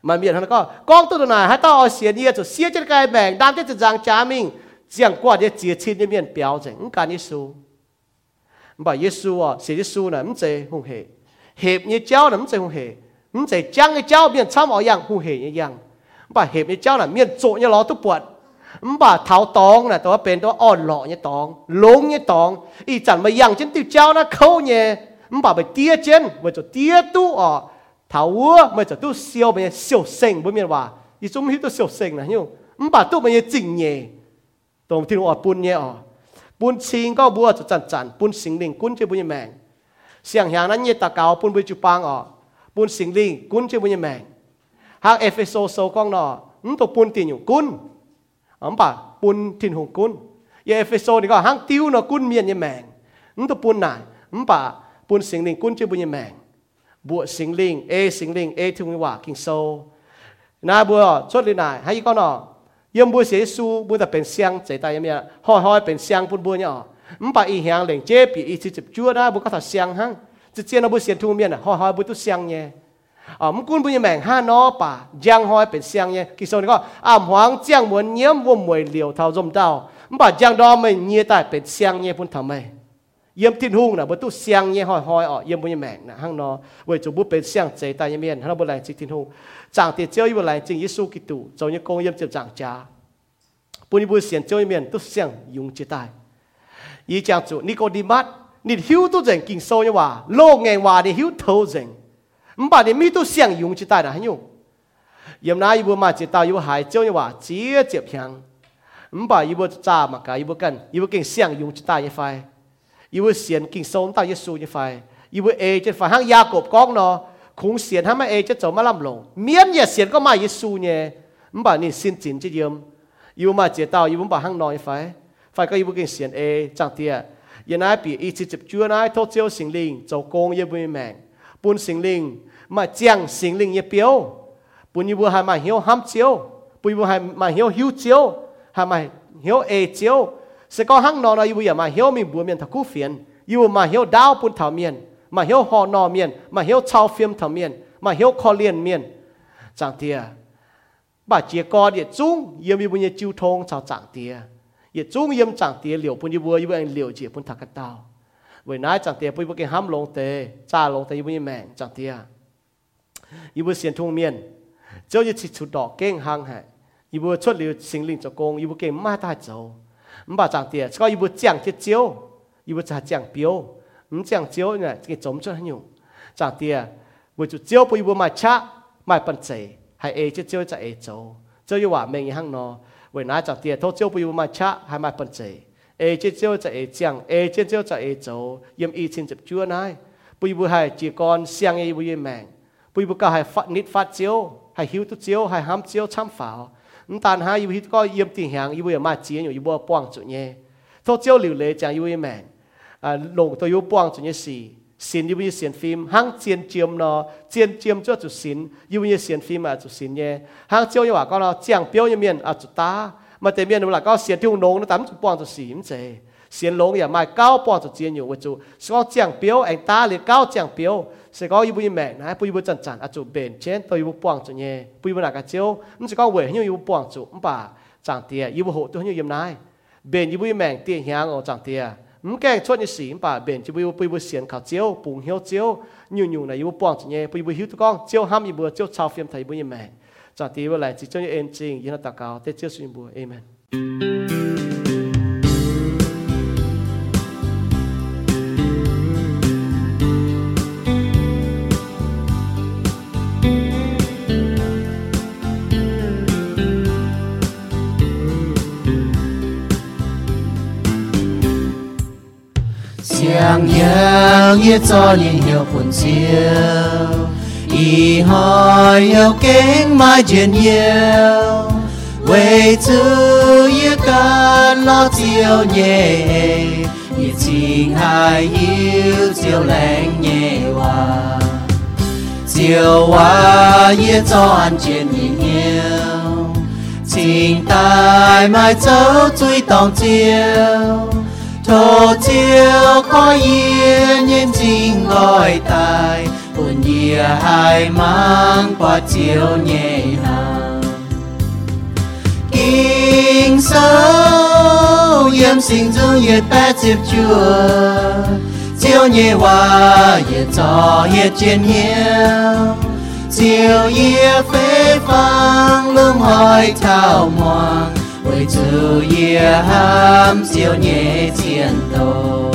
มันมีอันก็กองตัวนาให้ต้องเอาเสียเนียจุเสียจะกายแบ่งดามจะจะจางจามิงเจียงกว่าเนี่ยเจียชินเนี่ยเมียนเปียวจังการยิสูบ่ยิสูอ่ะเสียยิสูน่ะมันเจหงเหเหบเนี่ยเจ้าน่ะมันเจหงเหมันเจจังเนี่ยเจ้าเมียนช้ำเอาอย่างหงเหเนี่ยยังบ่เหบเนี่ยเจ้าน่ะเมียนโจเนี่ยล้อตุปวดบ่าเท้าตองน่ะแต่ว่าเป็นตัวอ่อนหล่อเนี่ยตองลงเนี่ยตองอีจันมายังฉันติวเจ้านะเขาเนี่ย 唔把被跌尖，咪就跌都哦，頭窩咪就都笑咪笑聲，唔咪話，而中咪都笑聲啦，因為唔把都咪嘢正嘢，同天我搬嘢哦，搬錢個唔就陣陣，搬成年官就搬嘢命，上下นั้น嘢大教搬俾住班哦，搬成年官就搬嘢命，下 F S O 數講咯，唔到搬 tiền 用官，唔把搬天紅官，嘢 F S O 你講行丟咯官面嘢命，唔到搬難，唔把。 ปุ่นสิงลิงกุ้นชื่อบุญแมงบัวสิงลิงเอสิงลิงเอทุ่งว่ากิงโซนาบัวชดลินายให้ก็นอยมบัวเสียสูบัวแต่เป็นเสียงใจตายยังเนี่ยห้อยห้อยเป็นเสียงปุ่นบัวเนี่ยมันไปอีเหียงเหล่งเจ็บอีจิบจั่วนะบัวก็ถัดเสียงหั่งจะเจียนบัวเสียทุ่งเมียนห้อยห้อยบัวตุ้เสียงเนี่ยอ๋อมันกุ้นบุญแมงห้านอป่าจียงห้อยเป็นเสียงเนี่ยกิโซนก็อ่ำหวางเจียงเหมือนเยี่ยมวัวมวยเหลียวเท่าจมเต้ามันป่าจียงดอมไม่เงียตายเป็นเสียงเนี่ยพุ่นทำไม เยี่ยมทิ้นหุ่งนะบตุเสียงเงี้ยหอยหอยอ่อเยี่ยมบุญแมงนะห้างนอเวจูบุเป็นเสียงใจตายเยี่ยมียนฮัลโหลบุแรงจิตทิ้นหุ่งจางเตียเจ้าอยู่บุแรจริงยิสุกิตูเจ้าเนี่ยกงเยี่ยมเจ็บจางจ้าปุณิบุเสียงเจ้าเยี่ยมเยี่ยนตุเสียงยุงจิตตายยี่จางจูนิโคดิมัสนิดหิวตุเจงกินโซเนี่ยว่าโลกไงว่านี่หิวเท่าเจงมันบ่านี่มีตุเสียงยุงจิตายนะฮันยุเยี่ยมน้าอยู่บุมาจิตายอยู่หายเจ้าเนี่ยว่าเจี๊ยเจ็บยังมันบาดยู่บุจ้ามากายยู่บุกันยู่บุก่นเสียงยุงจิตตายยี่ไฟ yêu vợ xiên kinh sâu tao Giêsu như phải. Yêu vợ ê chứ phải. Hang gia cộp con nó? Cũng xiên hang mà ê chứ cháu mà làm lộn. Miễn nhà xiên có mà Giêsu nhé mà bảo nên xin chín chứ yếm yêu mà chế tao yêu bảo hang nói phải. Phải có yêu vợ kinh xiên ê, chẳng thiệt yên ai bị ý chí chụp chúa nai thốt chiếu sinh linh, cháu công yêu vợ mèn buôn sinh linh, mà chàng sinh linh yêu biểu buôn yêu vợ hai mà hiếu ham chiao buôn yêu vợ hai mà hiếu chiao chiếu hai mà hiếu chiao สก็หังนอนอยู่อย่ามาเหี่ยวมีบัวเมียนทักกูเฟียนอยู่มาเหี่ยวดาวปุ่นเถาเมียนมาเหี่ยวหอนอเมียนมาเหี่ยวชาวเฟียมเถาเมียนมาเหี่ยวคอเลียนเมียนจางเตียบาเจียกอเดียจุ้งเยี่ยมบุญเยจิวทงชาวจางเตียเยจุ้งเยี่ยมจางเตียเหลียวปุ่นยบัวอยู่เองเหลียวเจียปุ่นถักกันดาวเวน้าจางเตียปุ่นบุกห้ามลงเตจ้าลงเตยบุญแมงจางเตียยบุญเสียนทุ่งเมียนเจ้าจะชิดชุดดอกเก้งหางแห่ยบุญชดเหลียวสิงลิงจกงยบุญเก่งมาตาเจ้า 唔把涨跌，这个一不降就焦，一不才降标，唔降焦呢，这个怎么样用？涨跌，我就焦不一不买差买半贼，还 A 就焦在 A 走，这又话明一行咯。为哪涨跌，都焦不一不买差还买半贼，A 就焦在 A 降，A 就焦在 A 走，因以前就 chưa nói，不一不还只 còn sang A 不一命，不一不搞还发 nít 发焦，还 hiu tu 焦，还 ham 焦参法。 น้ำตาลหาอยู่ที่ก็เยี่ยมติ่งหางอยู่บุยมาเจียอยู่อยู่บัวป้องจุดเนี้ยทเจียวเหลวเลยจังอยู่แมงอ่าลงตัวอยู่ป้องจุดเนี้ยสี่ xin yêu như xiên phim hang chiên chiêm nó chiên chiêm cho chủ xin yêu như xiên phim à chủ xin nhé hang chiêu như ว่าก็เราเจียงเปียวnhư miền à chủ ta mà thế miền là có xiên tiêu nông nó tắm chủ bong chủ xỉm chế xiên lông ya mai cao bong chủ chiên nhiều với chủ có จียงเปียวanh ta liền cao จียงเปียว sẽ có yêu bùi mẹ nãy bùi bùi chân chân ở à chỗ bên trên tôi yêu bùi chỗ nhé bùi bùi nào cả chiếu. Nó sẽ có quỷ như yêu bùi chủ bà chẳng tiền yêu bùi hộ tôi như yêu nãy bền yêu bùi mẹ tiền hàng ở chẳng tiền mũ kẹt chốt như xí bà bền chỉ bùi bùi bùi xiên khảo chiếu bùng hiếu chiếu. Nhiều nhiều này yêu bùi chỗ nhé bùi bùi hiếu tụi con. Chiếu ham yêu bùi chiếu chào phim thấy bùi mẹ. Chẳng tiền bùi lại chỉ cho như em chính yên là tạc cao tết chiếu xuyên bùi amen. 一座年有本朝，以海有景买卷腰，为主一个老照夜，一情还要照亮夜话，照话一座安全年有，情带买走最当照。 Thô chiếu có yên nhiên chính gọi tài. Buồn nhìa hai mang qua chiều nhẹ hàng kinh sâu, yếm sinh dung yết bát tiếp chùa. Chiều nhẹ hoa yết cho yết trên hiếu chiều yết phế phang lưng hỏi thảo hoàng. 为主耶ham siêu nhẹ chiến斗，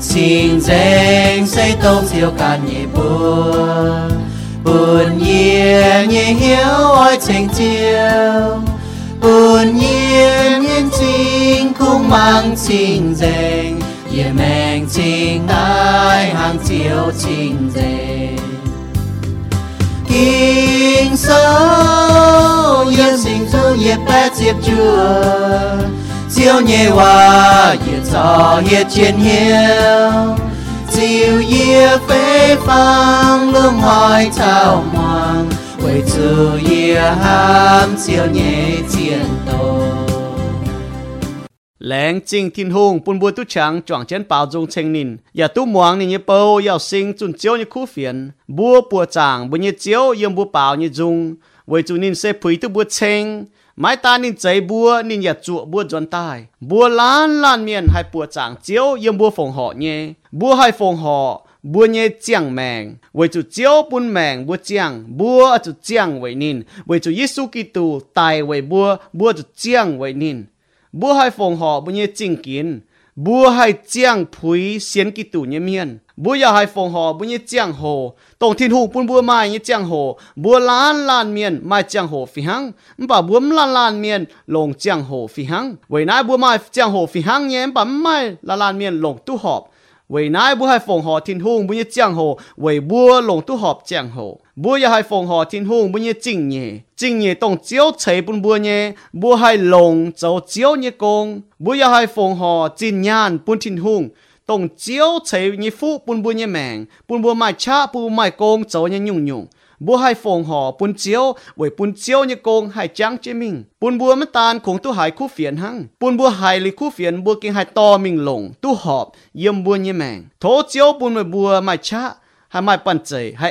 心正谁都少干也不，半夜也晓爱情照，半夜眼睛空mang情正，也明情爱行照情正。 tiếng sâu yên sinh thu nhẹ bé chưa siêu nhẹ hòa nhẹ gió nhẹ chiến hiếu chiều yê phế phang lương hỏi thao hoàng quay từ yê ham siêu nhẹ chiến tàu leng chính thiên hung bùn bu tu chang chọn chen bao dung chênh nin ya tu muang ni po yao sing chun chiao ni khu phiền. Bùa bùa chang bu ni chiếu yếm bùa pao ni zung với chu nin se pui tu bùa chênh. Mai ta nín cháy bùa nín ya chu bùa jon tai. Bùa lan lan miền, hai bùa chang chiếu yếm bùa phong họ nhé bùa hai phong họ bua nhé chiang mèng. Với chu chiao bun mèng bua chiang bua chu chiang với nín. Với chu Giêsu Kitô tai với bùa bùa chu chiang với nín bua hai phong họ bua nhé chinh kín. Bua hai chiang phui xiên kỳ tủ nhé miên. Bua ya hai phong họ bua nhé chiang hồ. Tổng thiên hùng bún bua mai nhé chiang hồ. Bua lan lan miên, mai chiang hồ phi hăng. Bà bua lan lan miên lồng chiang hồ phi hăng. Vậy nãy bua mai chiang hồ phi hăng nhé, bà mai lan lan miên lồng tu họp. 为乃不系奉河天空本一江河，为不龙都合江河。不也系奉河天空本一正夜，正夜当朝齐本不呢，不系龙就朝一公，不也系奉河正眼本天空。 บัวไฮฟงหอปุนเจียวไว้ปุนเจียวเนี่ยกงไฮจังเจมิงปุนบัวมันตานคงตู้หายคู่เฟียนหังปุนบัวไฮลิคู่เฟียนบัวกิงไฮตอมิงหลงตู้หอบเยี่ยมบัวเนี่ยแมงโถเจียวปุนไว้บัวไม่ชะ hai trắng hai chiếu mai bận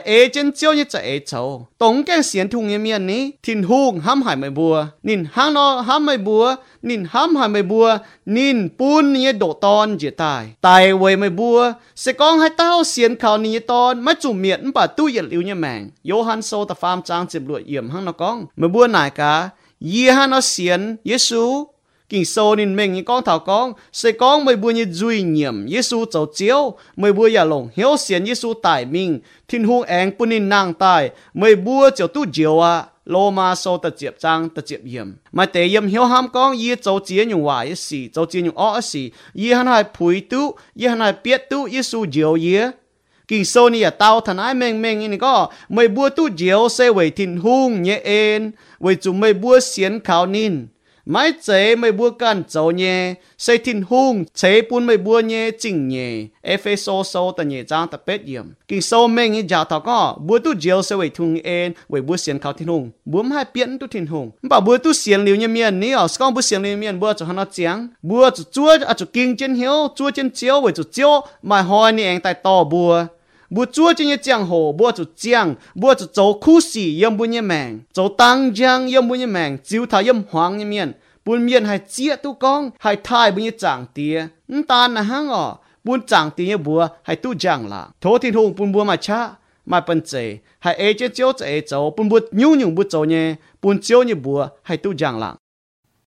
ế chân chiếu như chạy ế cháu. Tổng cái xiên thùng như miền ní, thìn hung hăm hải mày bùa. Nín hang nó hăm mày bùa. Nín hăm hải mày bùa. Nín bún như độ ton dễ tài. Tài về mày bùa. Sẽ con hai tao xiên khảo như ton. Mà chủ miệng bà tu yết như mèng Johann sô ta pham trang chìm lụa yếm hang nó con. Mày bùa nải cả. Yê nó xiên Giêsu kinh sâu nên mình những con thảo con sẽ con mới bữa như duy nhiệm Giêsu cháu chiếu mới bữa giả lòng hiếu xiên Giêsu tại mình thiên hung anh bún nên nàng tài mới bữa cháu tu diệu à lô ma sâu ta chẹp trang ta chẹp yếm mà tế yếm hiếu ham con yê cháu chia nhung hòa yê xì, cháu chia nhung ó xì, yê hắn hai phùi tu, yê hắn hai biết tu Giêsu diệu yê. Kinh sâu ni à tao, thần ai mèn mèn ini có mày bữa tu diệu sẽ về thiên hung nhẹ en về chúng mày bữa xiên khảo nín mai chế mày bua can dấu nhé. Xây thiên hùng, chế bún mày bua nhé chỉnh nhé. Ế phê sô sô ta nhé trang ta bết yếm. kinh sâu mình nghĩ giả thảo có bua tu diều sẽ vầy thùng en vầy bua xiên khảo thiên hùng bua hai biến tu thiên hùng bảo bua tu xiên liu nhé miền ní ở con bua xiên liu miền bua cho hắn nó chiang bua cho chúa à cho kinh trên hiếu chúa trên chiếu vầy cho chiếu mà hỏi ni anh tài to bua bố chúa chỉ những giang hồ bố chú giang bố chú cháu khu sĩ yếm bố như mèng cháu tăng giang yếm bố như mèng chiếu thảo yếm hoàng như miền。Bún miền hay chia tu con hay thai bố như chẳng tía。Ta là hang ở bún chẳng tía như bố hay tu giang là。Thố thiên hùng bún bố mà cha mà bần chế hay ê chế chiếu chế cháu, bún bố nhu nhung bố cháu nhé bún chiếu như bố hay tu giang là。